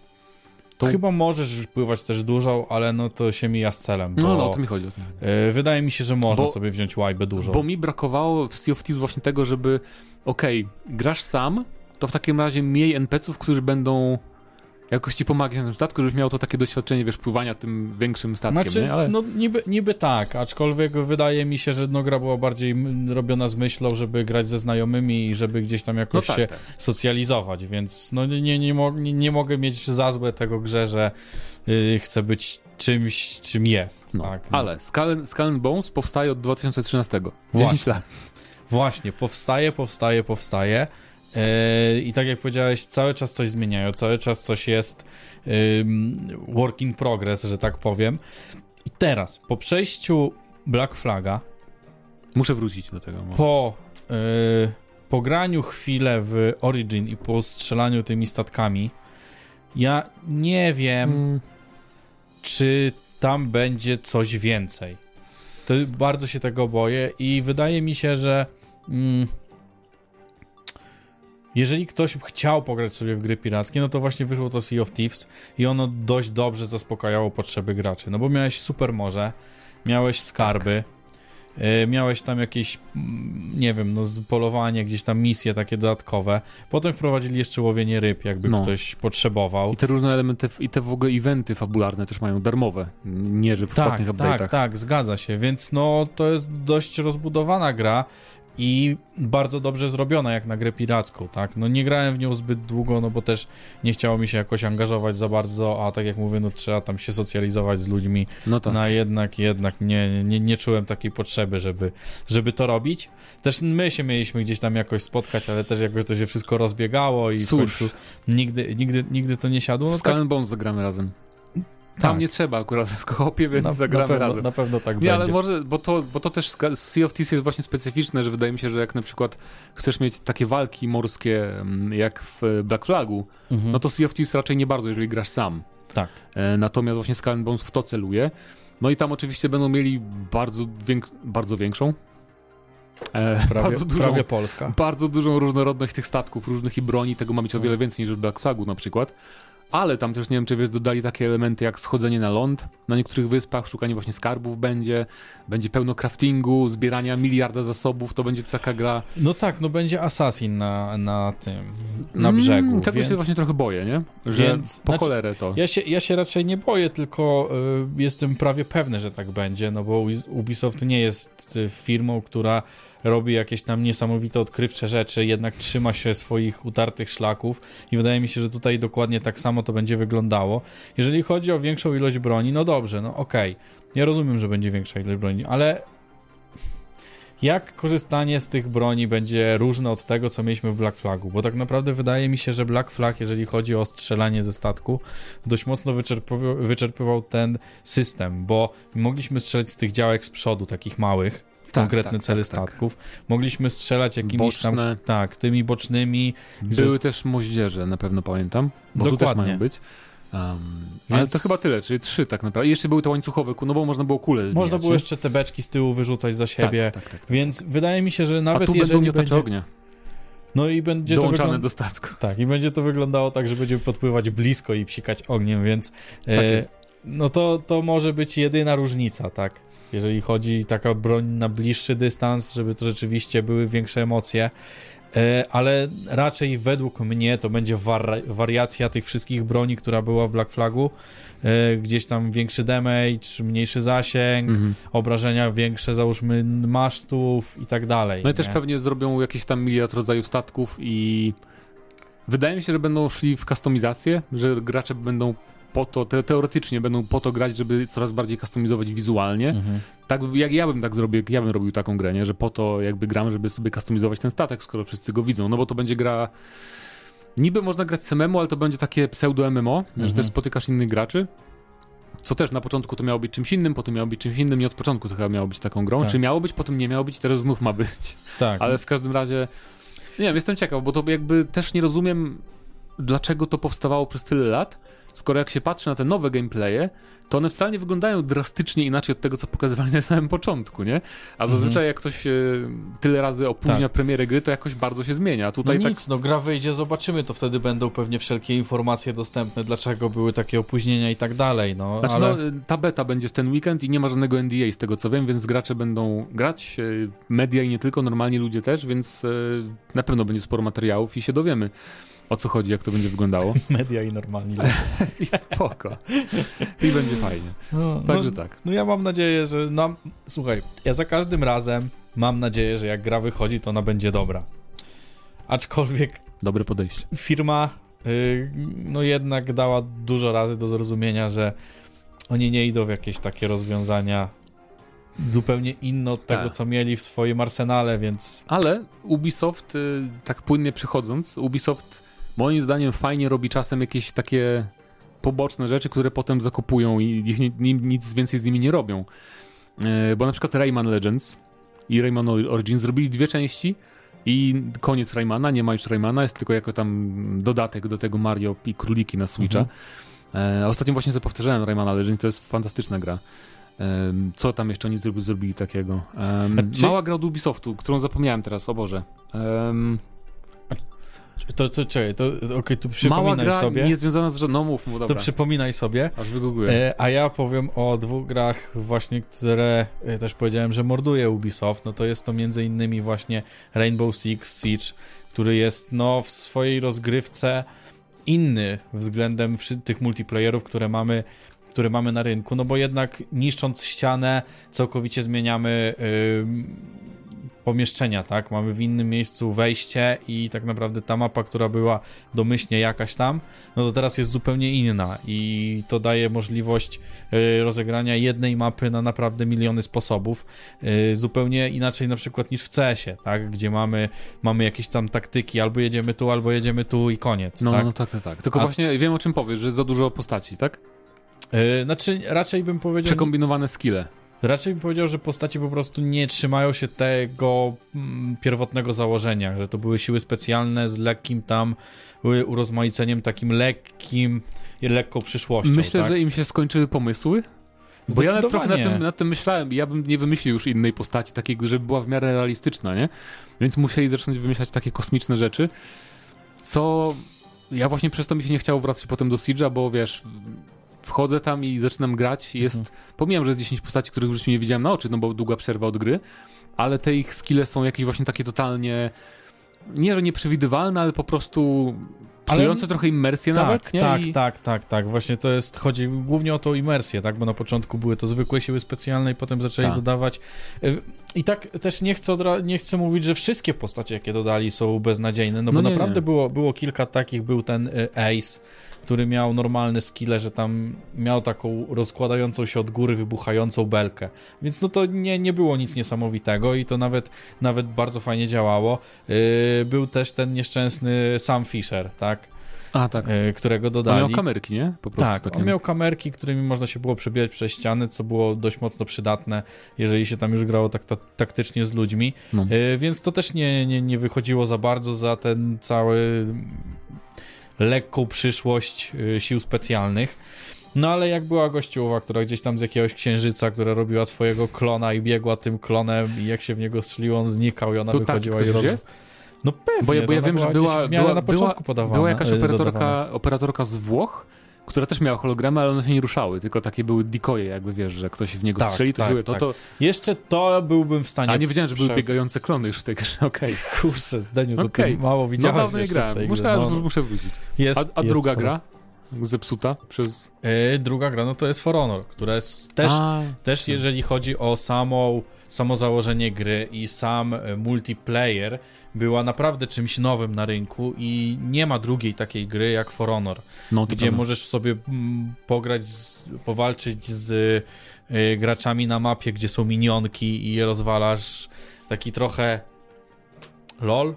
To... Chyba możesz pływać też dużą, ale no to się mija z celem, No, no, o to mi chodzi. O to e, wydaje mi się, że można Bo- sobie wziąć łajbę dużą. Bo mi brakowało w Sea of Thieves właśnie tego, żeby okej, grasz sam, to w takim razie miej NPC-ów, którzy będą jakoś ci pomagać na tym statku, żebyś miał to takie doświadczenie, wiesz, pływania tym większym statkiem, Znaczy, nie? Ale no niby, niby tak, aczkolwiek wydaje mi się, że no, gra była bardziej robiona z myślą, żeby grać ze znajomymi i żeby gdzieś tam no jakoś tak, się tak. socjalizować, więc no nie, nie, nie, nie, mogę mieć za złe tego grze, że yy, chcę być czymś, czym jest. No, tak, ale Skull, Skull Bones powstaje od 2013. 10 Właśnie. lat. Właśnie, powstaje, powstaje, powstaje. Yy, I tak jak powiedziałeś, cały czas coś zmieniają, cały czas coś jest work in progress, że tak powiem. I teraz, po przejściu Black Flaga, Muszę wrócić do tego. po yy, pograniu chwilę w Origin i po strzelaniu tymi statkami, ja nie wiem, Mm, czy tam będzie coś więcej. To bardzo się tego boję i wydaje mi się, że mm, jeżeli ktoś chciał pograć sobie w gry pirackie, no to właśnie wyszło to Sea of Thieves i ono dość dobrze zaspokajało potrzeby graczy. No bo miałeś super morze, miałeś skarby, y, miałeś tam jakieś, mm, nie wiem, no polowanie, gdzieś tam misje takie dodatkowe. Potem wprowadzili jeszcze łowienie ryb, jakby No. ktoś potrzebował. I te różne elementy, i te w ogóle eventy fabularne też mają darmowe, nie że w Tak, płatnych tak, update'ach. tak, zgadza się. Więc no to jest dość rozbudowana gra i bardzo dobrze zrobiona jak na grę piracką, tak? No nie grałem w nią zbyt długo, no bo też nie chciało mi się jakoś angażować za bardzo, a tak jak mówię, no trzeba tam się socjalizować z ludźmi, No tak. no jednak, jednak nie, nie, nie czułem takiej potrzeby, żeby, żeby to robić. Też my się mieliśmy gdzieś tam jakoś spotkać, ale też jakoś to się wszystko rozbiegało i w Cóż. końcu nigdy, nigdy, nigdy to nie siadło. w No Skull tak, Bones zagramy razem. Tam tak. nie trzeba akurat w koopie, więc na, na, zagramy pewno, razem. na pewno tak Nie, będzie. ale może, bo to, bo to też Ska- Sea of Thieves jest właśnie specyficzne, że wydaje mi się, że jak na przykład chcesz mieć takie walki morskie mm, jak w Black Flagu, Mhm. no to Sea of Thieves raczej nie bardzo, jeżeli grasz sam. Tak. E, natomiast właśnie Skull Bones w to celuje. No i tam oczywiście będą mieli bardzo, bardzo większą, e, prawie, bardzo dużą, prawie Polska. bardzo dużą różnorodność tych statków, różnych i broni, tego ma być o wiele więcej niż w Black Flagu na przykład. Ale tam też, nie wiem czy wiesz, dodali takie elementy jak schodzenie na ląd na niektórych wyspach, szukanie właśnie skarbów będzie, będzie pełno craftingu, zbierania miliarda zasobów, to będzie taka gra... No tak, no będzie Assassin na, na tym, na Mm, brzegu. Tego więc się właśnie trochę boję, nie? Że więc- po znaczy, cholerę to. ja, się, ja się raczej nie boję, tylko y, jestem prawie pewny, że tak będzie, no bo Ubi- Ubisoft nie jest y, firmą, która robi jakieś tam niesamowite odkrywcze rzeczy, jednak trzyma się swoich utartych szlaków i wydaje mi się, że tutaj dokładnie tak samo to będzie wyglądało. Jeżeli chodzi o większą ilość broni, no dobrze, no okej. Ja rozumiem, że będzie większa ilość broni, ale jak korzystanie z tych broni będzie różne od tego, co mieliśmy w Black Flagu, bo tak naprawdę wydaje mi się, że Black Flag, jeżeli chodzi o strzelanie ze statku, dość mocno wyczerpywał, wyczerpywał ten system, bo mogliśmy strzelać z tych działek z przodu, takich małych, Tak, konkretne tak, cele tak, tak. statków. Mogliśmy strzelać jakimiś tam, Boczne. tak, tymi bocznymi. Były też moździerze, na pewno pamiętam, bo tu też Dokładnie. mają być. Um, Ale Więc- to chyba tyle, czyli trzy tak naprawdę. I jeszcze były te łańcuchowe, no bo można było kule Można zmieniać, było nie? jeszcze te beczki z tyłu wyrzucać za siebie, Tak, tak, tak. tak. więc wydaje mi się, że A nawet tu będą jeżeli miotacze będzie... ognia, No i będzie to dołączane wygląda... do statku. Tak, i będzie to wyglądało tak, że będziemy podpływać blisko i psikać ogniem, więc Tak e, no to, to może być jedyna różnica, tak? Jeżeli chodzi taka broń na bliższy dystans, żeby to rzeczywiście były większe emocje, E, ale raczej według mnie to będzie war wariacja tych wszystkich broni, która była w Black Flagu. E, gdzieś tam większy damage, mniejszy zasięg, mhm. obrażenia większe, załóżmy masztów i tak dalej. No i nie? też pewnie zrobią jakiś tam miliard rodzajów statków i wydaje mi się, że będą szli w kustomizację, że gracze będą po to, te, teoretycznie będą po to grać, żeby coraz bardziej kustomizować wizualnie. Mhm. Tak jak ja bym tak zrobił, ja bym robił taką grę, nie? że po to jakby gram, żeby sobie kustomizować ten statek, skoro wszyscy go widzą. No bo to będzie gra niby można grać samemu, ale to będzie takie pseudo MMO, mhm. że też spotykasz innych graczy. Co też na początku to miało być czymś innym, potem miało być czymś innym, nie od początku to chyba miało być taką grą. Tak. Czy miało być, potem nie miało być, teraz znów ma być. Tak. Ale w każdym razie, nie wiem, jestem ciekaw, bo to jakby też nie rozumiem, dlaczego to powstawało przez tyle lat skoro jak się patrzy na te nowe gameplaye, to one wcale nie wyglądają drastycznie inaczej od tego, co pokazywali na samym początku, nie? A mhm. zazwyczaj mhm. jak ktoś e, tyle razy opóźnia tak. premierę gry, to jakoś bardzo się zmienia. Tutaj no tak... nic, no gra wyjdzie, zobaczymy, to wtedy będą pewnie wszelkie informacje dostępne, dlaczego były takie opóźnienia i tak dalej, no. Znaczy, ale... no, ta beta będzie w ten weekend i nie ma żadnego NDA z tego, co wiem, więc gracze będą grać, e, media i nie tylko, normalni ludzie też, więc e, na pewno będzie sporo materiałów i się dowiemy o co chodzi, jak to będzie wyglądało. [laughs] Media i normalni ludzie. [laughs] I spoko. I będzie fajnie. No, Także no, tak. No ja mam nadzieję, że... No, słuchaj, ja za każdym razem mam nadzieję, że jak gra wychodzi, to ona będzie dobra. Aczkolwiek... Dobre podejście. Firma yy, no jednak dała dużo razy do zrozumienia, że oni nie idą w jakieś takie rozwiązania zupełnie inne od tego, tak. co mieli w swoim arsenale, więc... Ale Ubisoft, y, tak płynnie przechodząc, Ubisoft moim zdaniem fajnie robi czasem jakieś takie poboczne rzeczy, które potem zakupują i ich nie, nic więcej z nimi nie robią. E, bo na przykład Rayman Legends i Rayman Origins zrobili dwie części i koniec Raymana, nie ma już Raymana, jest tylko jako tam dodatek do tego Mario i Króliki na Switcha. Mhm. E, ostatnio właśnie sobie powtarzałem Raymana Legends, to jest fantastyczna gra. E, co tam jeszcze oni zrobili, zrobili takiego? Mała gra od Ubisoftu, którą zapomniałem teraz, o Boże. To, to czekaj, to okej, okay, tu przypominaj Mała gra sobie. nie związana z żadną, mów mu, dobra. To przypominaj sobie. Aż wygoogluję. E, a ja powiem o dwóch grach właśnie, które e, też powiedziałem, że morduje Ubisoft. No to jest to między innymi właśnie Rainbow Six Siege, który jest no w swojej rozgrywce inny względem tych multiplayerów, które mamy które mamy na rynku, no bo jednak niszcząc ścianę całkowicie zmieniamy yy, pomieszczenia, tak? Mamy w innym miejscu wejście i tak naprawdę ta mapa, która była domyślnie jakaś tam, no to teraz jest zupełnie inna i to daje możliwość y, rozegrania jednej mapy na naprawdę miliony sposobów, y, zupełnie inaczej na przykład niż w CS-ie, tak? Gdzie mamy, mamy jakieś tam taktyki, albo jedziemy tu, albo jedziemy tu i koniec, no, tak? No tak, tak, tak. Tylko A... właśnie wiem o czym powiesz, że za dużo postaci, tak? Yy, znaczy, raczej bym powiedział... Przekombinowane skille. Raczej bym powiedział, że postaci po prostu nie trzymają się tego mm, pierwotnego założenia, że to były siły specjalne z lekkim tam urozmaiceniem, takim lekkim, lekką przyszłością. Myślę, tak? że im się skończyły pomysły. Bo ja trochę na tym, na tym myślałem. Ja bym nie wymyślił już innej postaci, takiej, żeby była w miarę realistyczna, nie? Więc musieli zacząć wymyślać takie kosmiczne rzeczy, co ja właśnie przez to mi się nie chciało wracać potem do Siege'a, bo wiesz, wchodzę tam i zaczynam grać. Jest, mhm. pomijam, że jest 10 postaci, których w życiu nie widziałem na oczy, no bo długa przerwa od gry, ale te ich skille są jakieś właśnie takie totalnie, nie że nieprzewidywalne, ale po prostu psujące ale... trochę imersję tak, nawet, nie? Tak, I... tak, tak, tak. Właśnie to jest, chodzi głównie o tą imersję, tak? Bo na początku były to zwykłe siły specjalne i potem zaczęli tak. dodawać... Y, I tak też nie chcę, nie chcę mówić, że wszystkie postacie, jakie dodali są beznadziejne, no, no bo nie, naprawdę nie. Było, było kilka takich, był ten y, Ace, który miał normalne skille, że tam miał taką rozkładającą się od góry, wybuchającą belkę. Więc no to nie, nie było nic niesamowitego i to nawet, nawet bardzo fajnie działało. Yy, był też ten nieszczęsny Sam Fisher, tak? A, tak. Yy, którego dodali. On miał kamerki, nie? Po prostu tak, takie... on miał kamerki, którymi można się było przebijać przez ściany, co było dość mocno przydatne, jeżeli się tam już grało tak taktycznie z ludźmi. No. Yy, więc to też nie, nie, nie wychodziło za bardzo za ten cały lekką przyszłość y, sił specjalnych. No ale jak była gościowa, która gdzieś tam z jakiegoś księżyca, która robiła swojego klona i biegła tym klonem i jak się w niego strzeliło, on znikał i ona to wychodziła tak, i roz... jest? No pewnie. Bo ja, bo ja wiem, że była, była, na początku była, była jakaś operatorka, operatorka z Włoch, która też miała hologramy, ale one się nie ruszały, tylko takie były decoje, jakby wiesz, że ktoś w niego Tak, strzeli, to tak. To, tak. to, Jeszcze to byłbym w stanie... a nie wiedziałem, że były prze- biegające klony już w tej grze, [laughs] okej. Kurczę, Zdeniu, to Okej. ty mało No widziałeś dawno nie grałem, muszę. No, muszę wrócić. jest, A, a jest druga gra? Zepsuta przez... Yy, druga gra, no to jest For Honor, która jest też, A, też jeżeli chodzi o samą, samo założenie gry i sam e, multiplayer, była naprawdę czymś nowym na rynku i nie ma drugiej takiej gry jak For Honor, no, gdzie możesz sobie mm, pograć, z, powalczyć z y, graczami na mapie, gdzie są minionki i je rozwalasz. Taki trochę LOL,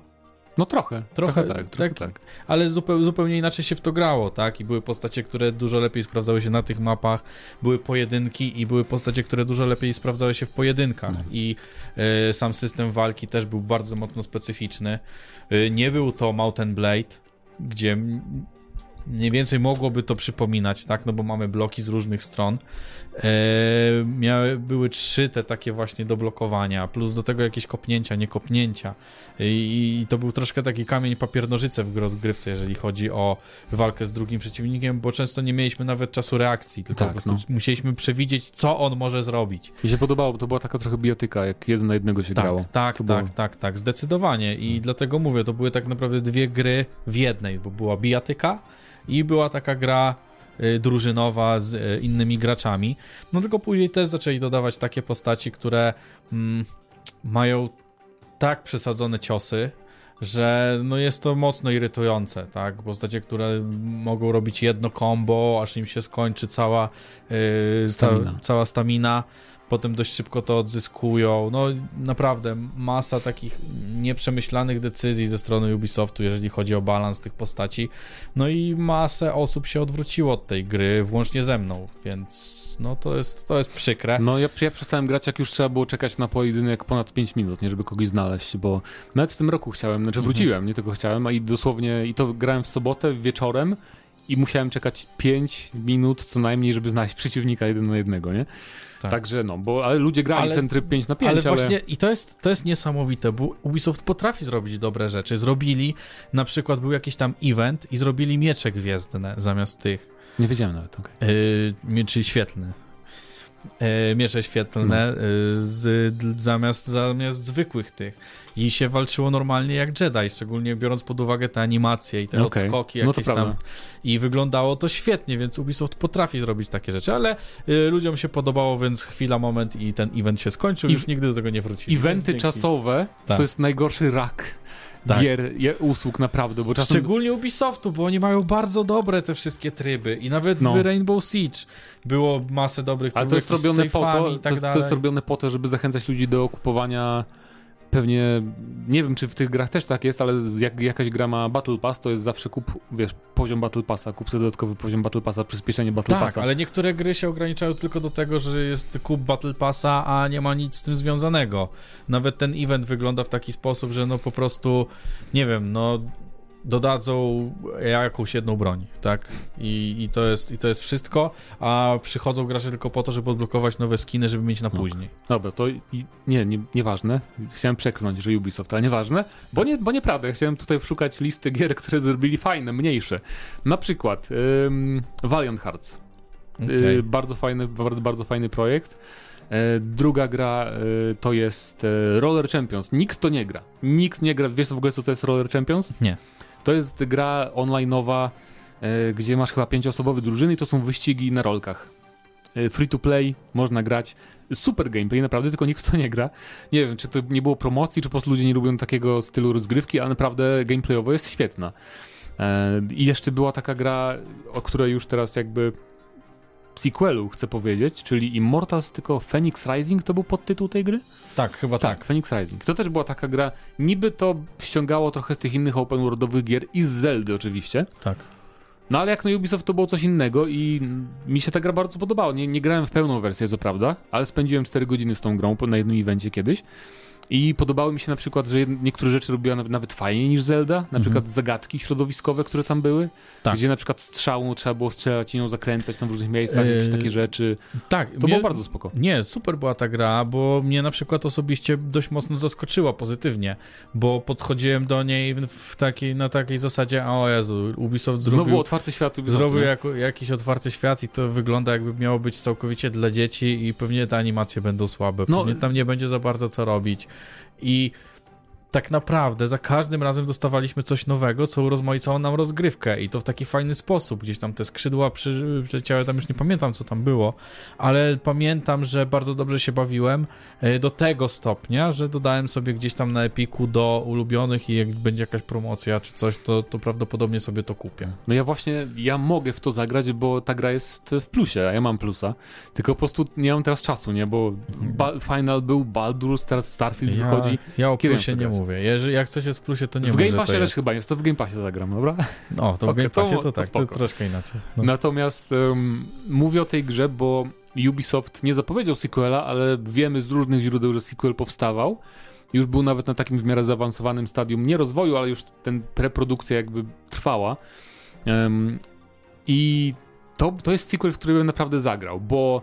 No trochę, Trochę- trochę, tak, trochę tak. tak. ale zupełnie, zupełnie inaczej się w to grało, tak? I były postacie, które dużo lepiej sprawdzały się na tych mapach, były pojedynki i były postacie, które dużo lepiej sprawdzały się w pojedynkach. No. I y, sam system walki też był bardzo mocno specyficzny. Y, nie był to Mountain Blade, gdzie mniej więcej mogłoby to przypominać, tak? No bo mamy bloki z różnych stron. E, miały, były trzy te takie właśnie do blokowania, plus do tego jakieś kopnięcia, nie kopnięcia. I, i to był troszkę taki kamień papier nożyce w rozgrywce, jeżeli chodzi o walkę z drugim przeciwnikiem, bo często nie mieliśmy nawet czasu reakcji, tylko Tak, no. musieliśmy przewidzieć, co on może zrobić. Mi się podobało, bo to była taka trochę biotyka, jak jeden na jednego się Tak, grało. tak, To tak, było- tak, tak, zdecydowanie. I dlatego mówię, to były tak naprawdę dwie gry w jednej, bo była bijatyka i była taka gra y, drużynowa z y, innymi graczami. No tylko później też zaczęli dodawać takie postaci, które mm, mają tak przesadzone ciosy, że no jest to mocno irytujące, tak? Postacie, które mogą robić jedno combo, aż im się skończy cała, yy, Stamina. Ca, cała stamina, potem dość szybko to odzyskują. No naprawdę masa takich nieprzemyślanych decyzji ze strony Ubisoftu, jeżeli chodzi o balans tych postaci. No i masę osób się odwróciło od tej gry, włącznie ze mną, więc no to jest, to jest przykre. No ja, ja przestałem grać, jak już trzeba było czekać na pojedynek ponad 5 minut, nie żeby kogoś znaleźć, bo nawet w tym roku chciałem, znaczy wróciłem, nie tylko chciałem, a i dosłownie, i to grałem w sobotę wieczorem i musiałem czekać 5 minut co najmniej, żeby znaleźć przeciwnika jeden na jednego, nie? Tak. Także no, bo ale ludzie grali Ale- ten tryb 5 na 5, Ale ale, właśnie i to jest, to jest niesamowite, bo Ubisoft potrafi zrobić dobre rzeczy. Zrobili, na przykład był jakiś tam event i zrobili miecze gwiezdne zamiast tych, nie wiedziałem nawet, okej. yy, mieczy świetlne. Yy, miecze świetlne yy, z, zamiast, zamiast zwykłych tych. I się walczyło normalnie jak Jedi, szczególnie biorąc pod uwagę te animacje i te Okej. odskoki No to jakieś tam. prawda. I wyglądało to świetnie, więc Ubisoft potrafi zrobić takie rzeczy, ale y, ludziom się podobało, więc chwila, moment i ten event się skończył, I- już nigdy do tego nie wrócili. Eventy czasowe Tak. to jest najgorszy rak Tak. gier, usług naprawdę, bo czasem... Szczególnie Ubisoftu, bo oni mają bardzo dobre te wszystkie tryby i nawet No. w Rainbow Siege było masę dobrych Ale to trybów jest robione po to, i to tak jest, to jest robione po to, żeby zachęcać ludzi do kupowania pewnie, nie wiem czy w tych grach też tak jest, ale jak jakaś gra ma Battle Pass, to jest zawsze kup, wiesz, poziom Battle Passa, kup sobie dodatkowy poziom Battle Passa, przyspieszenie Battle Tak, Passa. ale niektóre gry się ograniczają tylko do tego, że jest kup Battle Passa, a nie ma nic z tym związanego. Nawet ten event wygląda w taki sposób, że no po prostu, nie wiem, no dodadzą jakąś jedną broń, tak? I, i, to, jest, I to jest wszystko, a przychodzą gracze tylko po to, żeby odblokować nowe skiny, żeby mieć na No. później. Dobra, to i, nie, nie, nieważne. Chciałem przekląć, że Ubisoft, ale nieważne, bo, nie, bo nieprawda. Chciałem tutaj szukać listy gier, które zrobili fajne, mniejsze. Na przykład ym, Valiant Hearts. Y, bardzo fajny, bardzo, bardzo fajny projekt. E, druga gra y, to jest e, Roller Champions. Nikt to nie gra. Nikt nie gra. Wiesz w ogóle co to jest Roller Champions? Nie. To jest gra online'owa, e, gdzie masz chyba pięcioosobowe drużyny i to są wyścigi na rolkach. E, free to play, można grać. Super gameplay, naprawdę, tylko nikt w to nie gra. Nie wiem, czy to nie było promocji, czy po prostu ludzie nie lubią takiego stylu rozgrywki, ale naprawdę gameplayowo jest świetna. E, I jeszcze była taka gra, o której już teraz jakby sequelu chcę powiedzieć, czyli Immortals, tylko Phoenix Rising to był podtytuł tej gry? Tak, chyba tak. Tak, Phoenix Rising. To też była taka gra, niby to ściągało trochę z tych innych open worldowych gier i z Zeldy oczywiście, Tak. no ale jak na Ubisoft to było coś innego i mi się ta gra bardzo podobała. Nie, nie grałem w pełną wersję, co prawda, ale spędziłem 4 godziny z tą grą na jednym evencie kiedyś. I podobały mi się na przykład, że niektóre rzeczy robiła na- nawet fajniej niż Zelda. Na Mhm. przykład zagadki środowiskowe, które tam były. Tak. Gdzie na przykład strzałą trzeba było strzelać i ją zakręcać tam w różnych miejscach, jakieś Yy, takie rzeczy. Tak, To było bardzo spoko. Nie, super była ta gra, bo mnie na przykład osobiście dość mocno zaskoczyła pozytywnie, bo podchodziłem do niej w takiej, na takiej zasadzie, o Jezu, Ubisoft Znowu zrobił, otwarty świat Ubisoftu, zrobił jako, jakiś otwarty świat i to wygląda jakby miało być całkowicie dla dzieci i pewnie te animacje będą słabe, No, pewnie tam nie będzie za bardzo co robić i tak naprawdę za każdym razem dostawaliśmy coś nowego, co urozmaicało nam rozgrywkę i to w taki fajny sposób. Gdzieś tam te skrzydła przy, przyleciały, tam już nie pamiętam co tam było, ale pamiętam, że bardzo dobrze się bawiłem e, do tego stopnia, że dodałem sobie gdzieś tam na Epiku do ulubionych i jak będzie jakaś promocja czy coś, to, to prawdopodobnie sobie to kupię. No ja właśnie, ja mogę w to zagrać, bo ta gra jest w plusie, a ja mam plusa. Tylko po prostu nie mam teraz czasu, nie? Bo ba Final był, Baldur's, teraz Starfield Ja, wychodzi. ja o Kiedy plusie nie grać? Mówię. Jeżeli, jak coś jest w plusie, to nie w Game Passie to też chyba jest, to w Game Passie zagram, dobra? No, to w Okej, Game to Passie to, to tak, to spoko. troszkę inaczej. No. Natomiast um, mówię o tej grze, bo Ubisoft nie zapowiedział sequela, ale wiemy z różnych źródeł, że sequel powstawał. Już był nawet na takim w miarę zaawansowanym stadium, nie rozwoju, ale już ten preprodukcja jakby trwała. Em, I to, to jest sequel, w który bym naprawdę zagrał, bo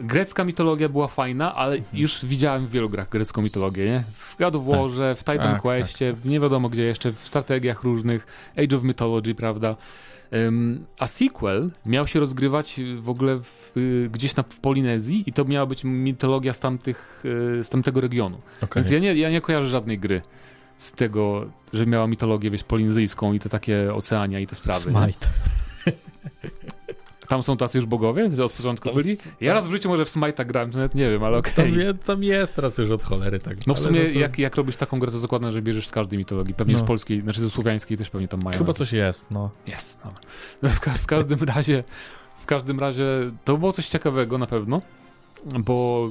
grecka mitologia była fajna, ale Mhm. już widziałem w wielu grach grecką mitologię, nie? W God of Warze, w Titan Tak, Questie, w nie wiadomo gdzie jeszcze, w strategiach różnych, Age of Mythology, prawda? Ym, a sequel miał się rozgrywać w ogóle w, y, gdzieś na, w Polinezji i to miała być mitologia z, tamtych, y, z tamtego regionu. Okej. Więc ja nie, ja nie kojarzę żadnej gry z tego, że miała mitologię, wiesz, polinezyjską i te takie oceania i te sprawy. Smite. [laughs] Tam są tacy już bogowie, że od początku Tam byli? Ja raz w życiu może w Smite'a grałem, to nawet nie wiem, ale okej. Tam, je, tam jest teraz już od cholery tak. No w sumie no to jak, jak robisz taką grę, to zakładam, że bierzesz z każdej mitologii. Pewnie No. z polskiej, znaczy ze słowiańskiej też pewnie tam mają. Chyba coś jest, no. Jest, dobra. No, w, ka- w każdym razie, w każdym razie to było coś ciekawego na pewno, bo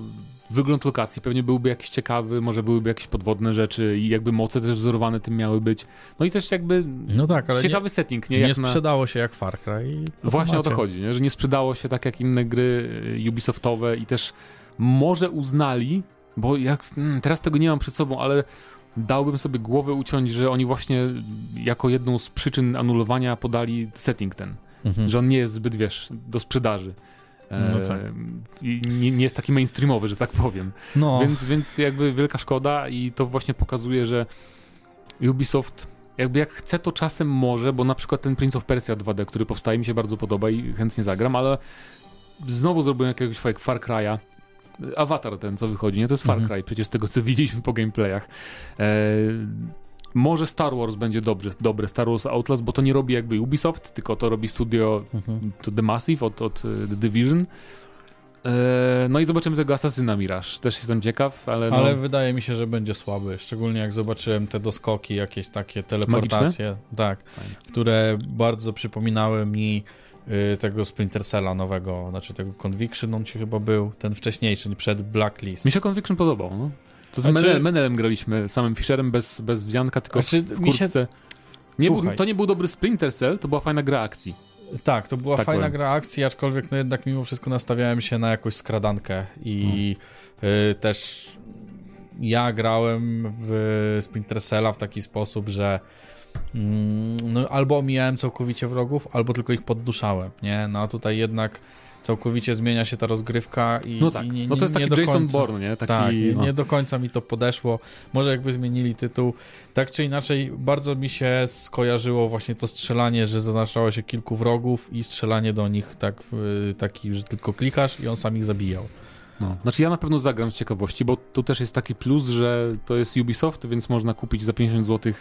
wygląd lokacji pewnie byłby jakiś ciekawy, może byłyby jakieś podwodne rzeczy i jakby moce też wzorowane tym miały być. No i też jakby No tak, ale ciekawy setting, nie? nie, nie Jak na... sprzedało się jak Far Cry. Właśnie o to macie. chodzi, nie? że nie sprzedało się tak jak inne gry y, Ubisoftowe i też może uznali, bo jak mm, teraz tego nie mam przed sobą, ale dałbym sobie głowę uciąć, że oni właśnie jako jedną z przyczyn anulowania podali setting ten, Mhm. że on nie jest zbyt, wiesz, do sprzedaży. No tak. i nie, nie jest taki mainstreamowy, że tak powiem. No, Więc, więc jakby wielka szkoda i to właśnie pokazuje, że Ubisoft jakby jak chce to czasem może, bo na przykład ten Prince of Persia 2D, który powstaje mi się bardzo podoba i chętnie zagram, ale znowu zrobiłem jakiegoś fake Far Cry'a. Avatar ten, co wychodzi, nie? To jest Far Mhm. Cry, przecież z tego, co widzieliśmy po gameplayach. E, może Star Wars będzie dobrze, dobre, Star Wars Outlast, bo to nie robi jakby Ubisoft, tylko to robi studio mhm. to The Massive od, od e, The Division. E, no i zobaczymy tego Asasyna Mirage. Też jestem ciekaw, ale, no, ale wydaje mi się, że będzie słaby. Szczególnie jak zobaczyłem te doskoki, jakieś takie teleportacje, tak, Fajne. które bardzo przypominały mi y, tego Splinter Cella nowego, znaczy tego Conviction, on ci chyba był, ten wcześniejszy, przed Blacklist. Mi się Conviction podobał, no. To Znaczy- znaczy... Menelem graliśmy, samym Fisherem, bez, bez wdzianka, tylko Znaczy, w, mi się- kurtce. Nie był, to nie był dobry Splinter Cell, to była fajna gra akcji. Tak, to była Tak fajna powiem. gra akcji, aczkolwiek no jednak mimo wszystko nastawiałem się na jakąś skradankę i Hmm. y, też ja grałem w Splinter Cella w taki sposób, że mm, no, albo omijałem całkowicie wrogów, albo tylko ich podduszałem, nie? No a tutaj jednak całkowicie zmienia się ta rozgrywka i, No tak, i nie, no to jest nie, taki nie do Jason końca. Bourne, nie? Taki, Tak, nie, no. nie do końca mi to podeszło. Może jakby zmienili tytuł. Tak czy inaczej, bardzo mi się skojarzyło właśnie to strzelanie, że zaznaczało się kilku wrogów i strzelanie do nich tak, taki, że tylko klikasz i on sam ich zabijał. No. Znaczy ja na pewno zagram z ciekawości, bo tu też jest taki plus, że to jest Ubisoft, więc można kupić za 50 zł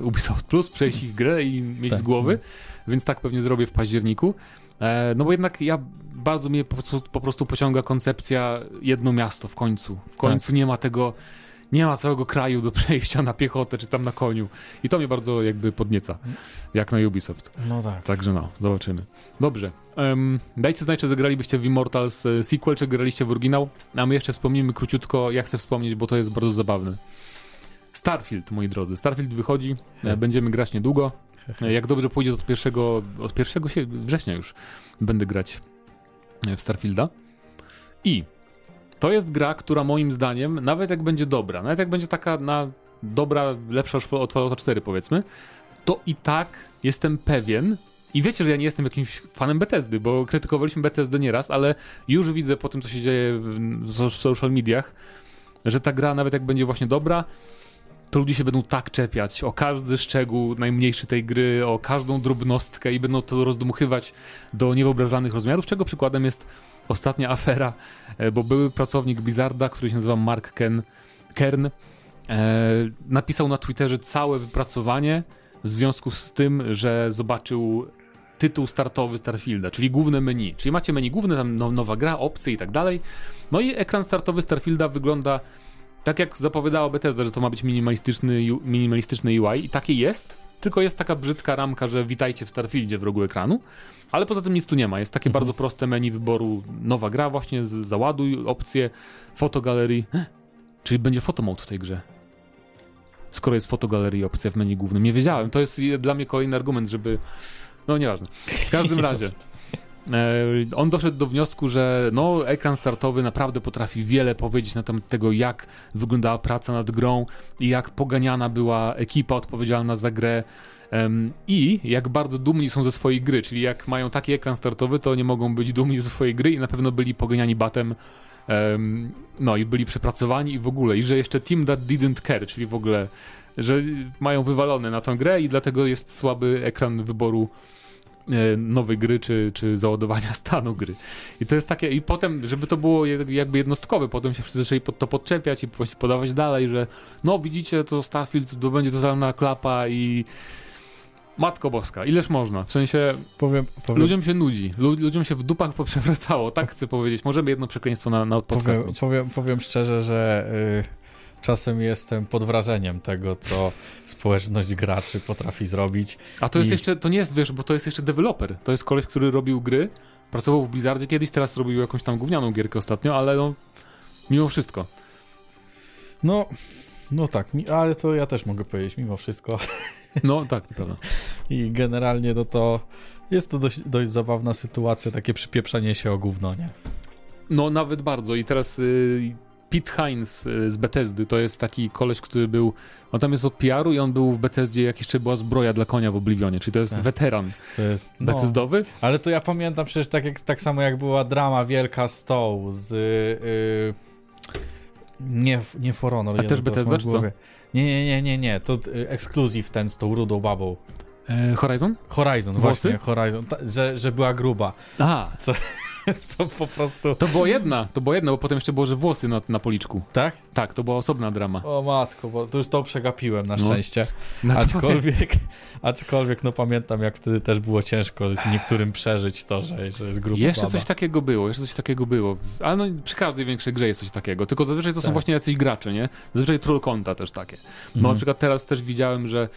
Ubisoft Plus, przejść ich grę i mieć Tak. z głowy, więc tak pewnie zrobię w październiku. E, no bo jednak ja bardzo mnie po prostu, po prostu pociąga koncepcja jedno miasto w końcu. W końcu nie ma tego, nie ma całego kraju do [laughs] przejścia na piechotę czy tam na koniu. I to mnie bardzo jakby podnieca, jak na Ubisoft. No tak. Także no, zobaczymy. Dobrze. Em, dajcie znać, czy zagralibyście w Immortals e, sequel, czy graliście w oryginał. A my jeszcze wspomnimy króciutko, ja chcę wspomnieć, bo to jest bardzo zabawne. Starfield, moi drodzy. Starfield wychodzi, e, będziemy grać niedługo. E, Jak dobrze pójdzie, to od pierwszego, od pierwszego września już będę grać e, w Starfielda. I to jest gra, która moim zdaniem, nawet jak będzie dobra, nawet jak będzie taka na dobra, lepsza od Fallouta 4 powiedzmy, to i tak jestem pewien, i wiecie, że ja nie jestem jakimś fanem Bethesdy, bo krytykowaliśmy Bethesdę nieraz, ale już widzę po tym, co się dzieje w social mediach, że ta gra, nawet jak będzie właśnie dobra, to ludzie się będą tak czepiać o każdy szczegół najmniejszy tej gry, o każdą drobnostkę i będą to rozdmuchywać do niewyobrażalnych rozmiarów, czego przykładem jest ostatnia afera, e, bo były pracownik Blizzarda, który się nazywa Mark Ken, Kern, e, napisał na Twitterze całe wypracowanie w związku z tym, że zobaczył tytuł startowy Starfielda, czyli główne menu. Czyli macie menu główne, tam no, nowa gra, opcje i tak dalej. No i ekran startowy Starfielda wygląda tak jak zapowiadała Bethesda, że to ma być minimalistyczny, minimalistyczny UI i takie jest, tylko jest taka brzydka ramka, że witajcie w Starfieldzie w rogu ekranu, ale poza tym nic tu nie ma. Jest takie mhm. bardzo proste menu wyboru, nowa gra właśnie, załaduj opcje, fotogalerii, czyli będzie fotomode w tej grze. Skoro jest fotogalerii opcja w menu głównym. Nie wiedziałem, to jest dla mnie kolejny argument, żeby... No nieważne. W każdym [laughs] razie... E, on doszedł do wniosku, że no, ekran startowy naprawdę potrafi wiele powiedzieć na temat tego, jak wyglądała praca nad grą i jak poganiana była ekipa odpowiedzialna za grę. I jak bardzo dumni są ze swojej gry, czyli jak mają taki ekran startowy, to nie mogą być dumni ze swojej gry i na pewno byli poganiani batem. No i byli przepracowani i w ogóle. I że jeszcze Team That Didn't Care, czyli w ogóle, że mają wywalone na tę grę i dlatego jest słaby ekran wyboru nowej gry, czy, czy załadowania [laughs] stanu gry. I to jest takie, i potem, żeby to było jakby jednostkowe, potem się wszyscy zaczęli pod to podczepiać i właśnie podawać dalej, że no widzicie, to Starfield to będzie totalna klapa i Matko Boska, ileż można? W sensie powiem, powiem. ludziom się nudzi, Lu ludziom się w dupach poprzewracało, tak chcę powiedzieć. Możemy jedno przekleństwo na, na podcast powiem. Powiem, powiem szczerze, że... Yy czasem jestem pod wrażeniem tego, co społeczność graczy potrafi zrobić. A to jest I... jeszcze, to nie jest, wiesz, bo to jest jeszcze deweloper. To jest koleś, który robił gry, pracował w Blizzardzie kiedyś, teraz robił jakąś tam gównianą gierkę ostatnio, ale no, mimo wszystko. No, no tak, ale to ja też mogę powiedzieć, mimo wszystko. [laughs] No tak, prawda. I generalnie no to jest to dość, dość zabawna sytuacja, takie przypieprzanie się o gówno, nie? No nawet bardzo i teraz y, Pete Hines y, z Bethesdy, to jest taki koleś, który był, on tam jest od PR-u i on był w Bethesdzie, jak jeszcze była zbroja dla konia w Oblivionie, czyli to jest tak. weteran to jest, no, Bethesdowy. Ale to ja pamiętam przecież tak, jak, tak samo jak była drama Wielka Stoł z... Yy, nie, nie For Honor. A też Bethesda, czy co? Nie, nie, nie, nie, nie, to y, ekskluzyw ten z tą rudą babą. E, Horizon? Horizon, Włosy? właśnie, Horizon, ta, że, że była gruba. Aha. Co, [laughs] co po prostu... To było jedna, to było jedna, bo potem jeszcze było, że włosy na, na policzku. Tak? Tak, to była osobna drama. O matko, bo to już to przegapiłem na no. szczęście. [laughs] No. Aczkolwiek, aczkolwiek, no pamiętam, jak wtedy też było ciężko niektórym przeżyć to, że, że jest grupa Jeszcze baba. coś takiego było, jeszcze coś takiego było. Ale no, przy każdej większej grze jest coś takiego, tylko zazwyczaj to tak. są właśnie jacyś gracze, nie? Zazwyczaj troll konta też takie. No mhm. na przykład teraz też widziałem, że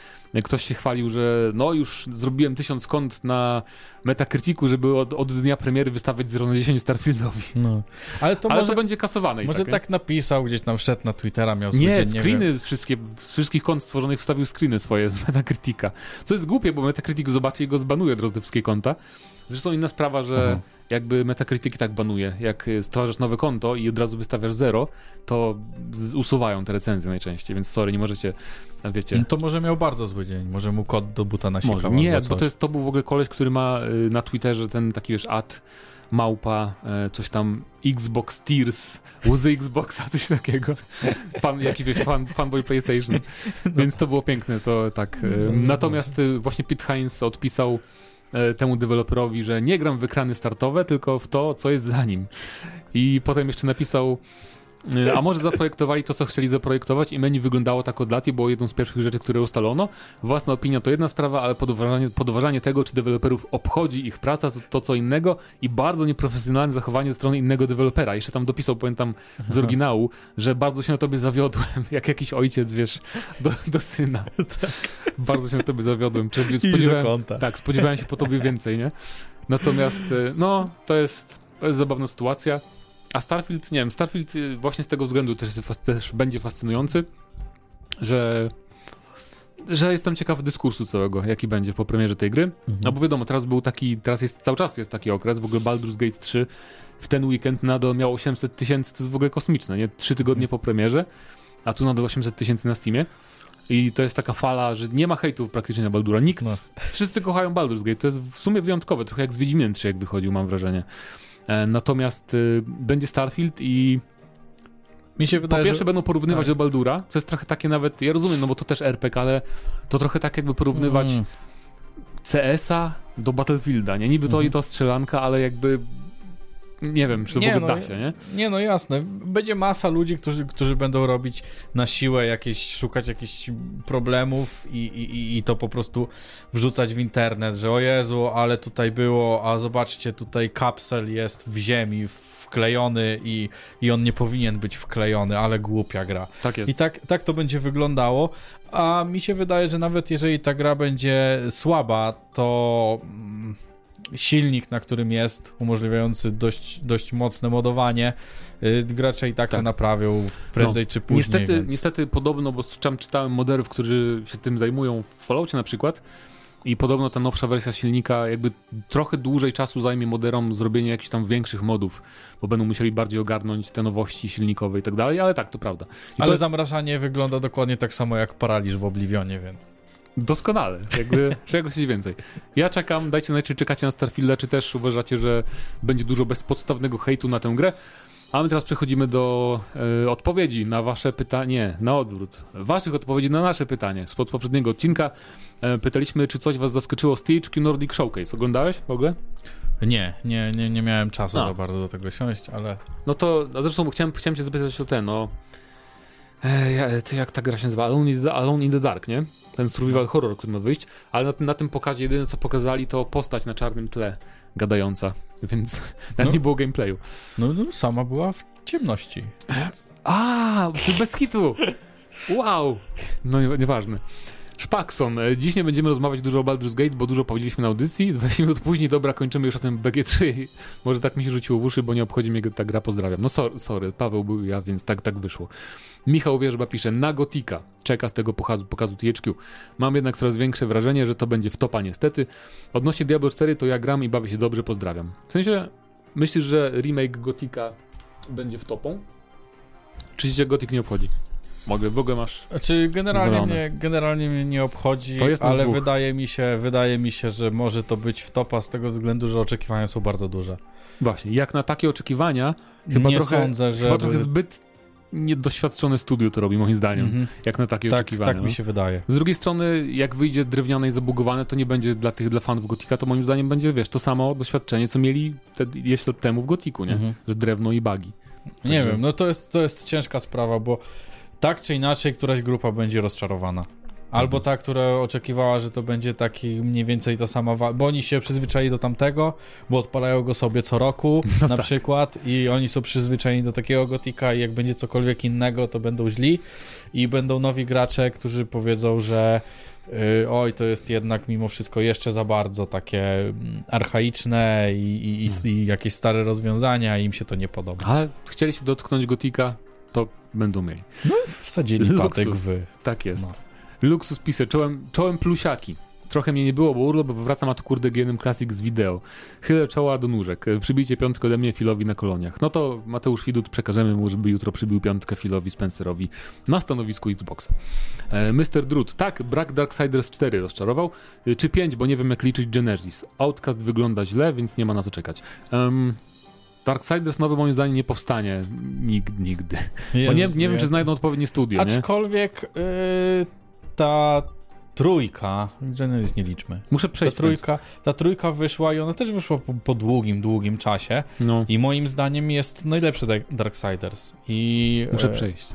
ktoś się chwalił, że no już zrobiłem tysiąc kont na Metacriticu, żeby od, od dnia premiery wystawiać 0 na 10 Starfieldowi. No. Ale to Ale może, to będzie kasowane. Może tak, tak napisał, gdzieś tam wszedł na Twittera, miał Nie, dzień, screeny nie wszystkie, z wszystkich kont stworzonych wstawił screeny swoje z [laughs] Metacritica. Co jest głupie, bo Metacritic zobaczy i go zbanuje od razu wszystkie konta. Zresztą inna sprawa, że mhm. jakby Metacritic tak banuje. Jak stwarzasz nowe konto i od razu wystawiasz zero, to usuwają te recenzje najczęściej, więc sorry, nie możecie, wiecie... No to może miał bardzo zły dzień, może mu kod do buta nasikał. Nie, bo to, jest, to był w ogóle koleś, który ma y, na Twitterze ten taki, wiesz, ad małpa, e, coś tam Xbox Tears, łzy Xboxa, [laughs] coś takiego. Fan, jaki wiesz, fan, fanboy PlayStation. No. [laughs] Więc to było piękne, to tak. E, no, no, natomiast y, właśnie Pete Hines odpisał E, temu deweloperowi, że nie gram w ekrany startowe, tylko w to, co jest za nim. I potem jeszcze napisał a może zaprojektowali to, co chcieli zaprojektować i menu wyglądało tak od lat i było jedną z pierwszych rzeczy, które ustalono. Własna opinia to jedna sprawa, ale podważanie, podważanie tego, czy deweloperów obchodzi ich praca, to, to co innego i bardzo nieprofesjonalne zachowanie ze strony innego dewelopera. Jeszcze tam dopisał, pamiętam z oryginału, że bardzo się na tobie zawiodłem, [laughs] jak jakiś ojciec, wiesz, do, do syna. [laughs] Tak. Bardzo się na tobie zawiodłem. Czyli spodziewałem, tak, spodziewałem się po tobie więcej, nie? Natomiast, y, no, to jest, to jest zabawna sytuacja. A Starfield, nie wiem, Starfield y, właśnie z tego względu też, też będzie fascynujący, że że jestem ciekaw dyskursu całego, jaki będzie po premierze tej gry. Mhm. No bo wiadomo, teraz był taki, teraz jest, cały czas jest taki okres, w ogóle Baldur's Gate 3 w ten weekend nadal miał 800 tysięcy, to jest w ogóle kosmiczne, nie? Trzy tygodnie po premierze, a tu nadal 800 tysięcy na Steamie. I to jest taka fala, że nie ma hejtu praktycznie na Baldura. Nikt, No. wszyscy kochają Baldur's Gate. To jest w sumie wyjątkowe, trochę jak z Wiedźminem 3 jak wychodził, mam wrażenie. E, natomiast y, będzie Starfield i Mi się po wydaje, pierwsze że... będą porównywać tak. do Baldura, co jest trochę takie nawet, ja rozumiem, no bo to też RPG, ale to trochę tak jakby porównywać Mm. CS-a do Battlefielda, nie? Niby to Mhm. i to strzelanka, ale jakby nie wiem, czy to Nie, w ogóle no, da się, nie? Nie, no jasne. Będzie masa ludzi, którzy, którzy będą robić na siłę jakieś, szukać jakichś problemów i, i, i to po prostu wrzucać w internet, że o Jezu, ale tutaj było, a zobaczcie, tutaj kapsel jest w ziemi wklejony i, i on nie powinien być wklejony, ale głupia gra. Tak jest. I tak, tak to będzie wyglądało, a mi się wydaje, że nawet jeżeli ta gra będzie słaba, to mm, silnik, na którym jest, umożliwiający dość, dość mocne modowanie, y, gracze i tak, to Tak. naprawią prędzej czy później. Niestety, więc... niestety podobno, bo tam czytałem moderów, którzy się tym zajmują w Falloutie na przykład i podobno ta nowsza wersja silnika jakby trochę dłużej czasu zajmie moderom zrobienie jakichś tam większych modów, bo będą musieli bardziej ogarnąć te nowości silnikowe i tak dalej, ale tak, to prawda. I Ale to zamrażanie wygląda dokładnie tak samo jak paraliż w Oblivionie, więc... doskonale, jakby czego chcieć więcej. Ja czekam, dajcie znać, czy czekacie na Starfielda, czy też uważacie, że będzie dużo bezpodstawnego hejtu na tę grę. A my teraz przechodzimy do e, odpowiedzi na wasze pytanie, na odwrót. Waszych odpowiedzi na nasze pytanie. Spod poprzedniego odcinka e, pytaliśmy, czy coś was zaskoczyło z THQ Nordic Showcase. Oglądałeś w ogóle? Nie, nie, nie, nie miałem czasu A. za bardzo do tego siąść, ale... No to, zresztą chciałem, chciałem cię zapytać o ten, no... E, ty, jak ta gra się nazywa? Alone in, the, Alone in the Dark, nie? Ten survival horror, który ma wyjść. Ale na, tym- na tym pokazie jedyne, co pokazali, to postać na czarnym tle gadająca. [laughs] Więc nawet No. nie było gameplayu. No, no sama była w ciemności, więc... A, bez hitu! Wow! No nie, nieważne. Szpakson, e, dziś nie będziemy rozmawiać dużo o Baldur's Gate, bo dużo powiedzieliśmy na audycji. [laughs] 20 minut później, dobra, kończymy już o tym BG3. [laughs] Może tak mi się rzuciło w uszy, bo nie obchodzi mnie ta gra, pozdrawiam. No sorry, sorry, Paweł był ja, więc tak, tak wyszło. Michał Wierzba pisze, na Gotika, czeka z tego pokazu, pokazu THQ. Mam jednak coraz większe wrażenie, że to będzie w topa niestety. Odnośnie Diablo 4 to ja gram i bawię się dobrze, pozdrawiam. W sensie, myślisz, że remake Gotika będzie w topą? Czy cię Gothic nie obchodzi? Mogę, w ogóle masz... Znaczy, generalnie mnie, generalnie mnie nie obchodzi, To jest nas ale dwóch. wydaje mi, się, wydaje mi się, że może to być w topa z tego względu, że oczekiwania są bardzo duże. Właśnie, jak na takie oczekiwania, Chyba nie trochę- sądzę, że... chyba trochę zbyt niedoświadczone studio to robi, moim zdaniem, Mhm. jak na takie Tak, oczekiwania. tak mi no. się wydaje. Z drugiej strony, jak wyjdzie drewniane i zabugowane, to nie będzie dla tych, dla fanów Gotika, to moim zdaniem będzie, wiesz, to samo doświadczenie, co mieli te, lat temu w Gotiku, nie? Mhm. Że drewno i bagi. Nie Także- wiem, no to jest, to jest ciężka sprawa, bo tak czy inaczej któraś grupa będzie rozczarowana. Albo ta, która oczekiwała, że to będzie taki mniej więcej ta sama wa- bo oni się przyzwyczaili do tamtego, bo odpalają go sobie co roku [laughs] No na tak. przykład i oni są przyzwyczajeni do takiego gotika i jak będzie cokolwiek innego, to będą źli i będą nowi gracze, którzy powiedzą, że y, oj, to jest jednak mimo wszystko jeszcze za bardzo takie mm, archaiczne i, i, i, Hmm. i jakieś stare rozwiązania i im się to nie podoba. Ale chcieli się dotknąć Gotika, to będą mieli. Wsadzili Luksus. patek w... Tak jest. No. Luksus pisze, czołem, czołem plusiaki. Trochę mnie nie było, bo urlop wracam, a tu kurde GNM Classic z wideo. Chylę czoła do nóżek. Przybijcie piątkę ode mnie Filowi na koloniach. No to Mateusz Widut przekażemy mu, żeby jutro przybił piątkę Filowi Spencerowi na stanowisku Xboxa. E, Mr. Drut. Tak, brak Darksiders 4 rozczarował. E, Czy 5, bo nie wiem jak liczyć Genesis. Outcast wygląda źle, więc nie ma na co czekać. Um, Darksiders nowy moim zdaniem nie powstanie nigdy. nigdy. Bo nie, nie wiem, czy znajdą odpowiednie studio? Aczkolwiek y, ta trójka, Genesis nie liczmy, Muszę ta przejść. trójka, ta trójka wyszła i ona też wyszła po, po długim, długim czasie No, i moim zdaniem jest najlepszy Dark- Darksiders i muszę e, przejść.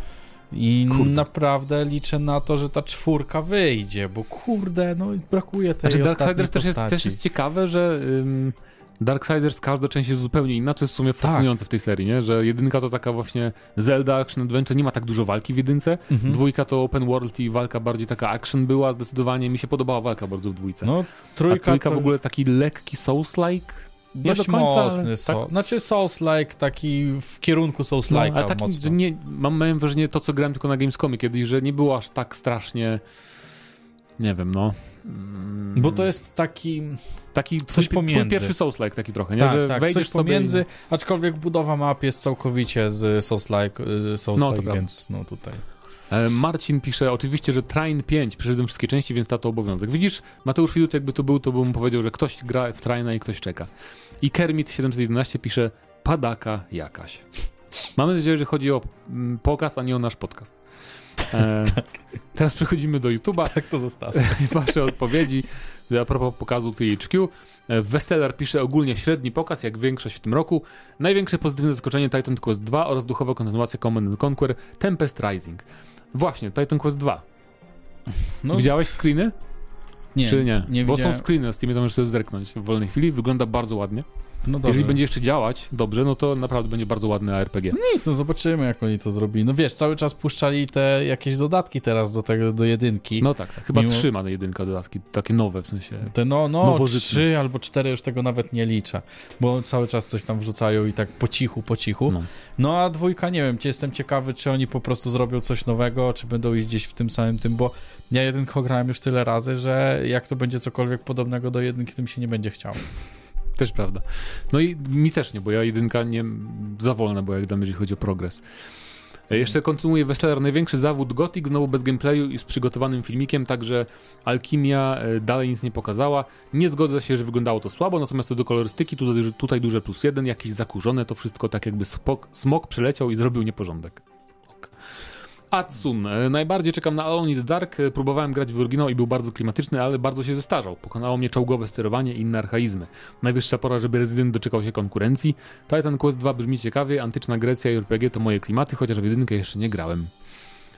i Kurde. naprawdę liczę na to, że ta czwórka wyjdzie, bo kurde, no brakuje tej Znaczy Darksiders też jest, też jest ciekawe, że ym, Darksiders każda część jest zupełnie inna, to jest w sumie Tak. fascynujące w tej serii, nie? Że jedynka to taka właśnie Zelda Action Adventure, nie ma tak dużo walki w jedynce, Mhm. dwójka to open world i walka bardziej taka action była, zdecydowanie mi się podobała walka bardzo w dwójce. No, A trójka, trójka to w ogóle taki lekki Souls-like? Nie dość do końca, ale mocny, tak- so, znaczy Souls-like, taki w kierunku No, Souls-like'a ale taki, mocno. że nie, mam, miałem wrażenie to, co grałem tylko na Gamescomie kiedyś, że nie było aż tak strasznie nie wiem, no. Bo to jest taki... Taki coś twój, pomiędzy. Twój pierwszy Souls-like taki trochę, nie? Tak, że tak, coś pomiędzy, i... aczkolwiek budowa map jest całkowicie z Souls-like, y, Souls no, więc no tutaj... E, Marcin pisze, oczywiście, że Train 5, przeszedłem wszystkie części, więc to obowiązek. Widzisz, Mateusz Widut jakby to był, to bym powiedział, że ktoś gra w Traina i ktoś czeka. I Kermit 711 pisze, padaka jakaś. Mamy nadzieję, że chodzi o mm, pokaz, a nie o nasz podcast. E, tak. Teraz przechodzimy do YouTube'a. Tak to zostawmy. Wasze odpowiedzi a propos pokazu THQ. E, Weseler pisze ogólnie średni pokaz, jak większość w tym roku. Największe pozytywne zaskoczenie Titan Quest 2 oraz duchowa kontynuacja Command Conquer Tempest Rising. Właśnie, Titan Quest 2. No, Widziałeś screeny? Nie, Czy nie? nie Bo widziałem. są screeny, z tymi to możesz sobie zerknąć w wolnej chwili. Wygląda bardzo ładnie. No Jeżeli będzie jeszcze działać dobrze, no to naprawdę będzie bardzo ładny ARPG. No nic, no zobaczymy, jak oni to zrobili. No wiesz, cały czas puszczali te jakieś dodatki teraz do tego, do jedynki. No tak, tak. chyba Mimo... trzy ma na jedynka dodatki, takie nowe w sensie. Te no, no trzy albo cztery, już tego nawet nie liczę, bo cały czas coś tam wrzucają i tak po cichu, po cichu. No, no a dwójka, nie wiem, jestem ciekawy, czy oni po prostu zrobią coś nowego, czy będą iść gdzieś w tym samym tym, bo ja jedynkę grałem już tyle razy, że jak to będzie cokolwiek podobnego do jedynki, to mi się nie będzie chciało. Też prawda. No i mi też nie, bo ja jedynka nie za wolna była, jak mnie, jeżeli chodzi o progres. E, jeszcze kontynuuje Wessler, największy zawód Gothic, znowu bez gameplayu i z przygotowanym filmikiem, także Alchemia e, dalej nic nie pokazała. Nie zgodzę się, że wyglądało to słabo, natomiast co do kolorystyki, tutaj, tutaj duże plus jeden, jakieś zakurzone, to wszystko tak jakby smok, smok przeleciał i zrobił nieporządek. Atsun. E, najbardziej czekam na Alone in the Dark. E, próbowałem grać w oryginał i był bardzo klimatyczny, ale bardzo się zestarzał. Pokonało mnie czołgowe sterowanie i inne archaizmy. Najwyższa pora, żeby Resident doczekał się konkurencji. Titan Quest 2 brzmi ciekawie, antyczna Grecja i RPG to moje klimaty, chociaż w jedynkę jeszcze nie grałem.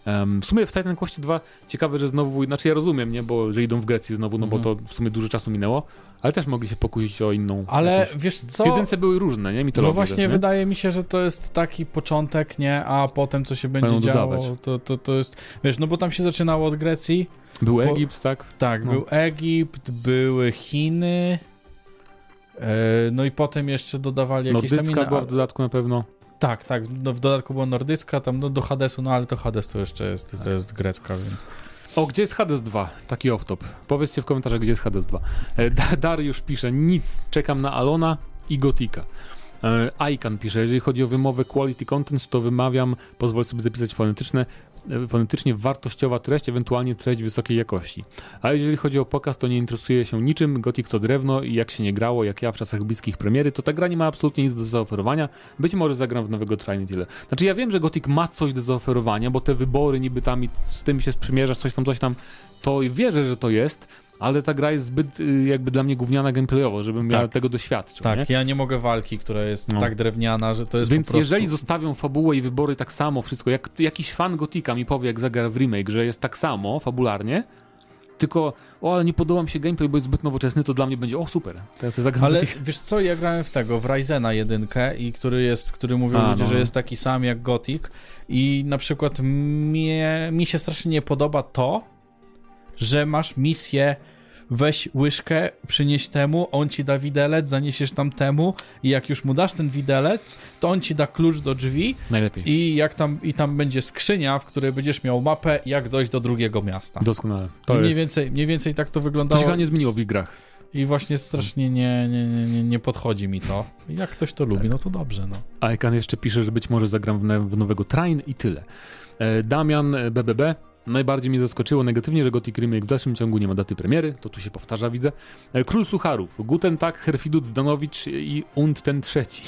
Um, w sumie w Titan Quest 2 ciekawe, że znowu, znaczy ja rozumiem, nie, bo że idą w Grecji znowu, no mhm. bo to w sumie dużo czasu minęło, ale też mogli się pokusić o inną. Ale jakąś... wiesz co? W jedynce były różne, nie? Mitologie no właśnie, też, wydaje mi się, że to jest taki początek, nie? A potem co się będzie Będą działo, to, to, to jest, wiesz, no bo tam się zaczynało od Grecji. Był bo... Egipt, tak? Tak, no. był Egipt, były Chiny. E, no i potem jeszcze dodawali jakieś Nordycka tam inne... była w dodatku na pewno. Tak, tak. No, w dodatku była nordycka, tam no, do Hadesu, no ale to Hades to jeszcze jest, to jest grecka, więc... O, gdzie jest Hades 2? Taki off-top. Powiedzcie w komentarzach, gdzie jest Hades 2. E, Dariusz pisze, nic, czekam na Alona i Gotika. E, Ican pisze, jeżeli chodzi o wymowę quality content, to wymawiam, pozwolę sobie zapisać fonetyczne, fonetycznie wartościowa treść, ewentualnie treść wysokiej jakości. A jeżeli chodzi o pokaz, to nie interesuje się niczym, Gothic to drewno i jak się nie grało, jak ja w czasach bliskich premiery, to ta gra nie ma absolutnie nic do zaoferowania. Być może zagram w nowego Trine tyle. Znaczy ja wiem, że Gothic ma coś do zaoferowania, bo te wybory niby tam i z tym się sprzymierzasz, coś tam, coś tam, to wierzę, że to jest, ale ta gra jest zbyt y, jakby dla mnie gówniana gameplayowo, żebym tak. ja tego doświadczył. Tak, nie? ja nie mogę walki, która jest no. tak drewniana, że to jest Więc po prostu... jeżeli zostawią fabułę i wybory tak samo, wszystko, jak jakiś fan Gotika mi powie, jak zagra w remake, że jest tak samo fabularnie, tylko, o, ale nie podoba mi się gameplay, bo jest zbyt nowoczesny, to dla mnie będzie, o super, teraz zagram Ale wiesz co, ja grałem w tego, w Ryzena jedynkę i który jest, który mówią A, ludzie, no. że jest taki sam jak Gothic i na przykład mnie, mi się strasznie nie podoba to, że masz misję weź łyżkę, przynieś temu, on ci da widelec, zaniesiesz tam temu i jak już mu dasz ten widelec, to on ci da klucz do drzwi. Najlepiej. I jak tam, i tam będzie skrzynia, w której będziesz miał mapę, jak dojść do drugiego miasta. Doskonale. To mniej, jest... więcej, mniej więcej tak to wyglądało. To się nie zmieniło w grach. I właśnie strasznie nie, nie, nie, nie podchodzi mi to. Jak ktoś to lubi, tak. no to dobrze. No. A Ekan jeszcze pisze, że być może zagram w, nowego Train i tyle. E, Damian BBB e, Najbardziej mnie zaskoczyło negatywnie, że Gothic Remake w dalszym ciągu nie ma daty premiery, to tu się powtarza, widzę. E, Król Sucharów, Guten Tag, Herfidut Zdanowicz i Und ten trzeci.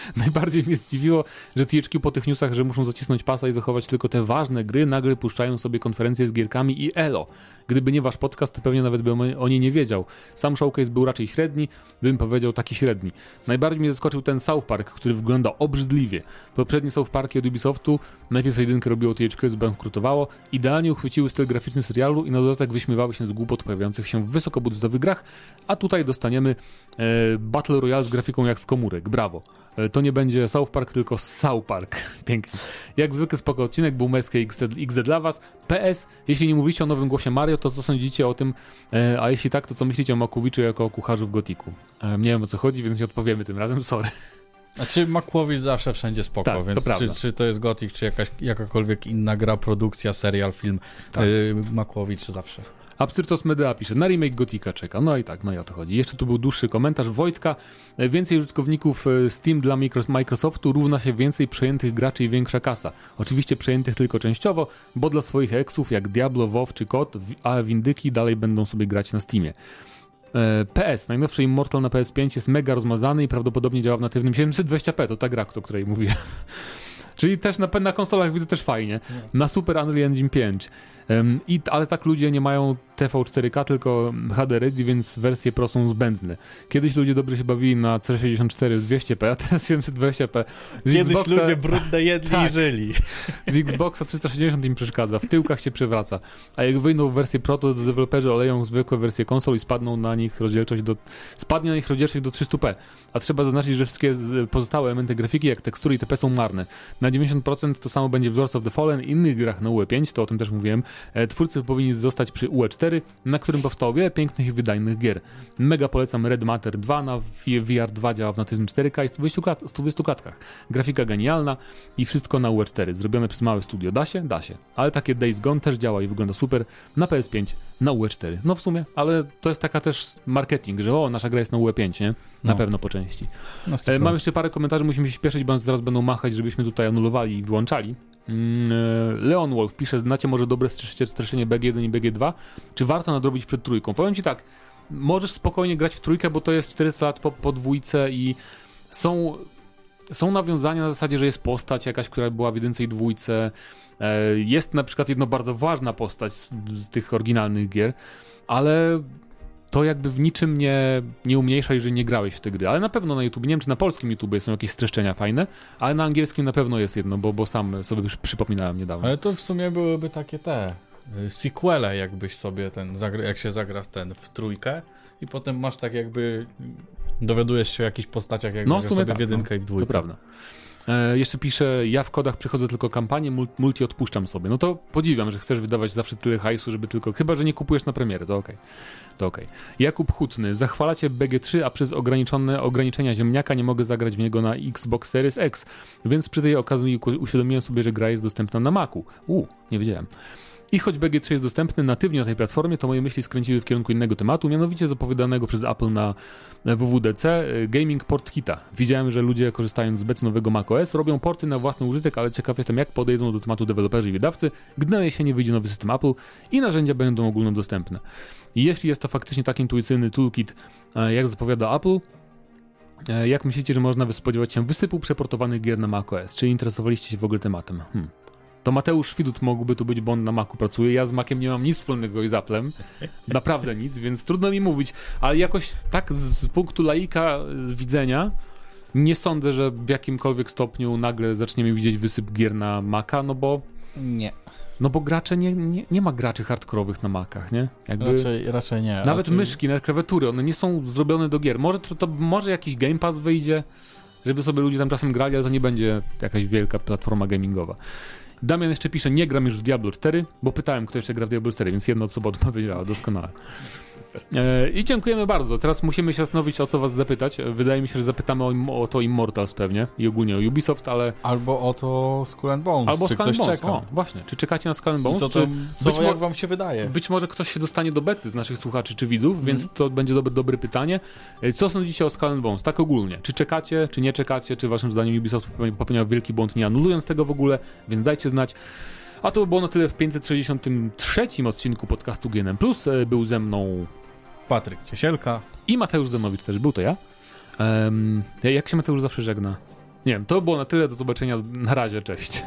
[laughs] Najbardziej mnie zdziwiło, że THQ po tych newsach, że muszą zacisnąć pasa i zachować tylko te ważne gry, nagle puszczają sobie konferencje z gierkami i elo. Gdyby nie wasz podcast, to pewnie nawet bym o niej nie wiedział. Sam showcase był raczej średni, bym powiedział taki średni. Najbardziej mnie zaskoczył ten South Park, który wygląda obrzydliwie. Poprzednie South Parki od Ubisoftu, najpierw jedynkę robiło THQ, zbankrutowało, idealnie uchwyciły styl graficzny serialu i na dodatek wyśmiewały się z głupot pojawiających się w wysokobudżetowych grach, a tutaj dostaniemy e, Battle Royale z grafiką jak z komórek. Brawo. To nie będzie South Park, tylko South Park. [laughs] Pięknie. Jak zwykle spoko odcinek, był Meskę XD, XD dla was. PS, jeśli nie mówicie o nowym głosie Mario, to co sądzicie o tym, e, a jeśli tak, to co myślicie o Makowiczu jako o kucharzu w Gotiku? E, nie wiem o co chodzi, więc nie odpowiemy tym razem, [laughs] sorry. Znaczy Makłowicz zawsze wszędzie spoko, Tak, to więc prawda. czy, czy to jest Gothic, czy jakaś, jakakolwiek inna gra, produkcja, serial, film, Tak. yy, Makłowicz zawsze. Absyrtos Medea pisze, na remake Gotika czeka. No i tak, no i o to chodzi. Jeszcze tu był dłuższy komentarz Wojtka. E, Więcej użytkowników e, Steam dla Micros- Microsoftu równa się więcej przejętych graczy i większa kasa. Oczywiście przejętych tylko częściowo, bo dla swoich eksów jak Diablo, WoW czy KOT, a Windyki dalej będą sobie grać na Steamie. E, PS, najnowszy Immortal na PS5 jest mega rozmazany i prawdopodobnie działa w natywnym 720p, to ta gra, o której mówię. [laughs] Czyli też na, na konsolach widzę też fajnie. Na Super Unreal Engine 5. Em, i, ale tak ludzie nie mają TV 4K, tylko HD Ready, więc wersje Pro są zbędne. Kiedyś ludzie dobrze się bawili na C64 w 200p, a teraz 720p. Z Xboxa, brudne jedli Tak. żyli. z Xboxa 360 im przeszkadza, w tyłkach się przewraca. A jak wyjdą w wersję Pro, to deweloperzy oleją zwykłe wersje konsol i spadną na nich rozdzielczość do, spadnie na nich rozdzielczość do 300p. A trzeba zaznaczyć, że wszystkie pozostałe elementy grafiki, jak tekstury i TP są marne. Na 90% to samo będzie w Lords of the Fallen i innych grach na UE5, to o tym też mówiłem. E, Twórcy powinni zostać przy UE4, na którym powstało wiele pięknych i wydajnych gier. Mega polecam Red Matter 2 na VR 2 działa w natywnym 4K i 120, klat 120 klatkach. Grafika genialna i wszystko na UE4. Zrobione przez małe studio. Da się? Da się. Ale takie Days Gone też działa i wygląda super na PS5, na UE4. No w sumie, ale to jest taka też marketing, że o, nasza gra jest na UE5, nie? Na No. pewno po części. Na E, 100%. mam jeszcze parę komentarzy, musimy się śpieszyć, bo zaraz będą machać, żebyśmy tutaj anulowali i wyłączali. Mm, e, Leon Wolf pisze, znacie może dobre streszczenie BG1 i BG2? Czy warto nadrobić przed trójką? Powiem ci tak, możesz spokojnie grać w trójkę, bo to jest 400 lat po, po dwójce i są, są nawiązania na zasadzie, że jest postać jakaś, która była w jedynce i dwójce. E, Jest na przykład jedna bardzo ważna postać z, z tych oryginalnych gier, ale to jakby w niczym nie, nie umniejsza, jeżeli nie grałeś w te gry. Ale na pewno na YouTube, nie wiem czy na polskim YouTube są jakieś streszczenia fajne, ale na angielskim na pewno jest jedno, bo, bo sam sobie już przypominałem niedawno. Ale to w sumie byłyby takie te y, sequele, jakbyś sobie ten, jak się zagra w ten w trójkę i potem masz tak jakby dowiadujesz się o jakichś postaciach, jak No, no, w sumie sobie tak, w jedynkę i w To dwójkę. prawda. E, jeszcze pisze, ja w kodach przychodzę tylko kampanię, mul- multi odpuszczam sobie. No to podziwiam, że chcesz wydawać zawsze tyle hajsu, żeby tylko, chyba, że nie kupujesz na premierę, to okej. To okej. Jakub Hutny, zachwalacie BG3, a przez ograniczone ograniczenia ziemniaka nie mogę zagrać w niego na Xbox Series X, więc przy tej okazji uświadomiłem sobie, że gra jest dostępna na Macu. U, nie wiedziałem. I choć BG3 jest dostępny natywnie na tej platformie, to moje myśli skręciły w kierunku innego tematu, mianowicie zapowiadanego przez Apple na WWDC y, Gaming Port Kita. Widziałem, że ludzie korzystając z bety nowego macOS robią porty na własny użytek, ale ciekaw jestem jak podejdą do tematu deweloperzy i wydawcy, gdy na jesieni wyjdzie nowy system Apple i narzędzia będą ogólnodostępne. Jeśli jest to faktycznie tak intuicyjny toolkit, e, jak zapowiada Apple, e, jak myślicie, że można spodziewać się wysypu przeportowanych gier na macOS? Czy interesowaliście się w ogóle tematem? Hmm. To Mateusz Widut mógłby tu być, bo on na Macu pracuje. Ja z Maciem nie mam nic wspólnego z Applem. Naprawdę nic, więc trudno mi mówić. Ale jakoś tak z, z punktu laika y, widzenia nie sądzę, że w jakimkolwiek stopniu nagle zaczniemy widzieć wysyp gier na Maca, no bo, Nie, no bo gracze nie, nie, nie ma graczy hardkorowych na Macach, nie? Jakby... raczej, raczej nie. Nawet raczej... myszki, nawet klawiatury, one nie są zrobione do gier. Może to, to może jakiś Game Pass wyjdzie, żeby sobie ludzie tam czasem grali, ale to nie będzie jakaś wielka platforma gamingowa. Damian jeszcze pisze, nie gram już w Diablo 4, bo pytałem, kto jeszcze gra w Diablo 4, więc jedna osoba odpowiedziała, doskonale. E, I dziękujemy bardzo. Teraz musimy się zastanowić, o co was zapytać. E, Wydaje mi się, że zapytamy o, o to Immortals pewnie i ogólnie o Ubisoft, ale... Albo o to Skull and Bones, Albo czy Skull Bones. czeka. O, właśnie. Czy czekacie na Skull and I Bones? co, czy to, co być jak wam się wydaje? być może ktoś się dostanie do bety z naszych słuchaczy czy widzów, Mhm. więc to będzie dobre, dobre pytanie. E, Co sądzicie o Skull and Bones? Tak ogólnie. Czy czekacie, czy nie czekacie? Czy waszym zdaniem Ubisoft popełnia- popełniał wielki błąd, nie anulując tego w ogóle? Więc dajcie znać. A to by było na tyle w 563 odcinku podcastu GNM+. Był ze mną Patryk Ciesielka. i Mateusz Zemowicz też. Był to ja. Em, jak się Mateusz zawsze żegna? Nie wiem, to było na tyle. Do zobaczenia. Na razie, cześć.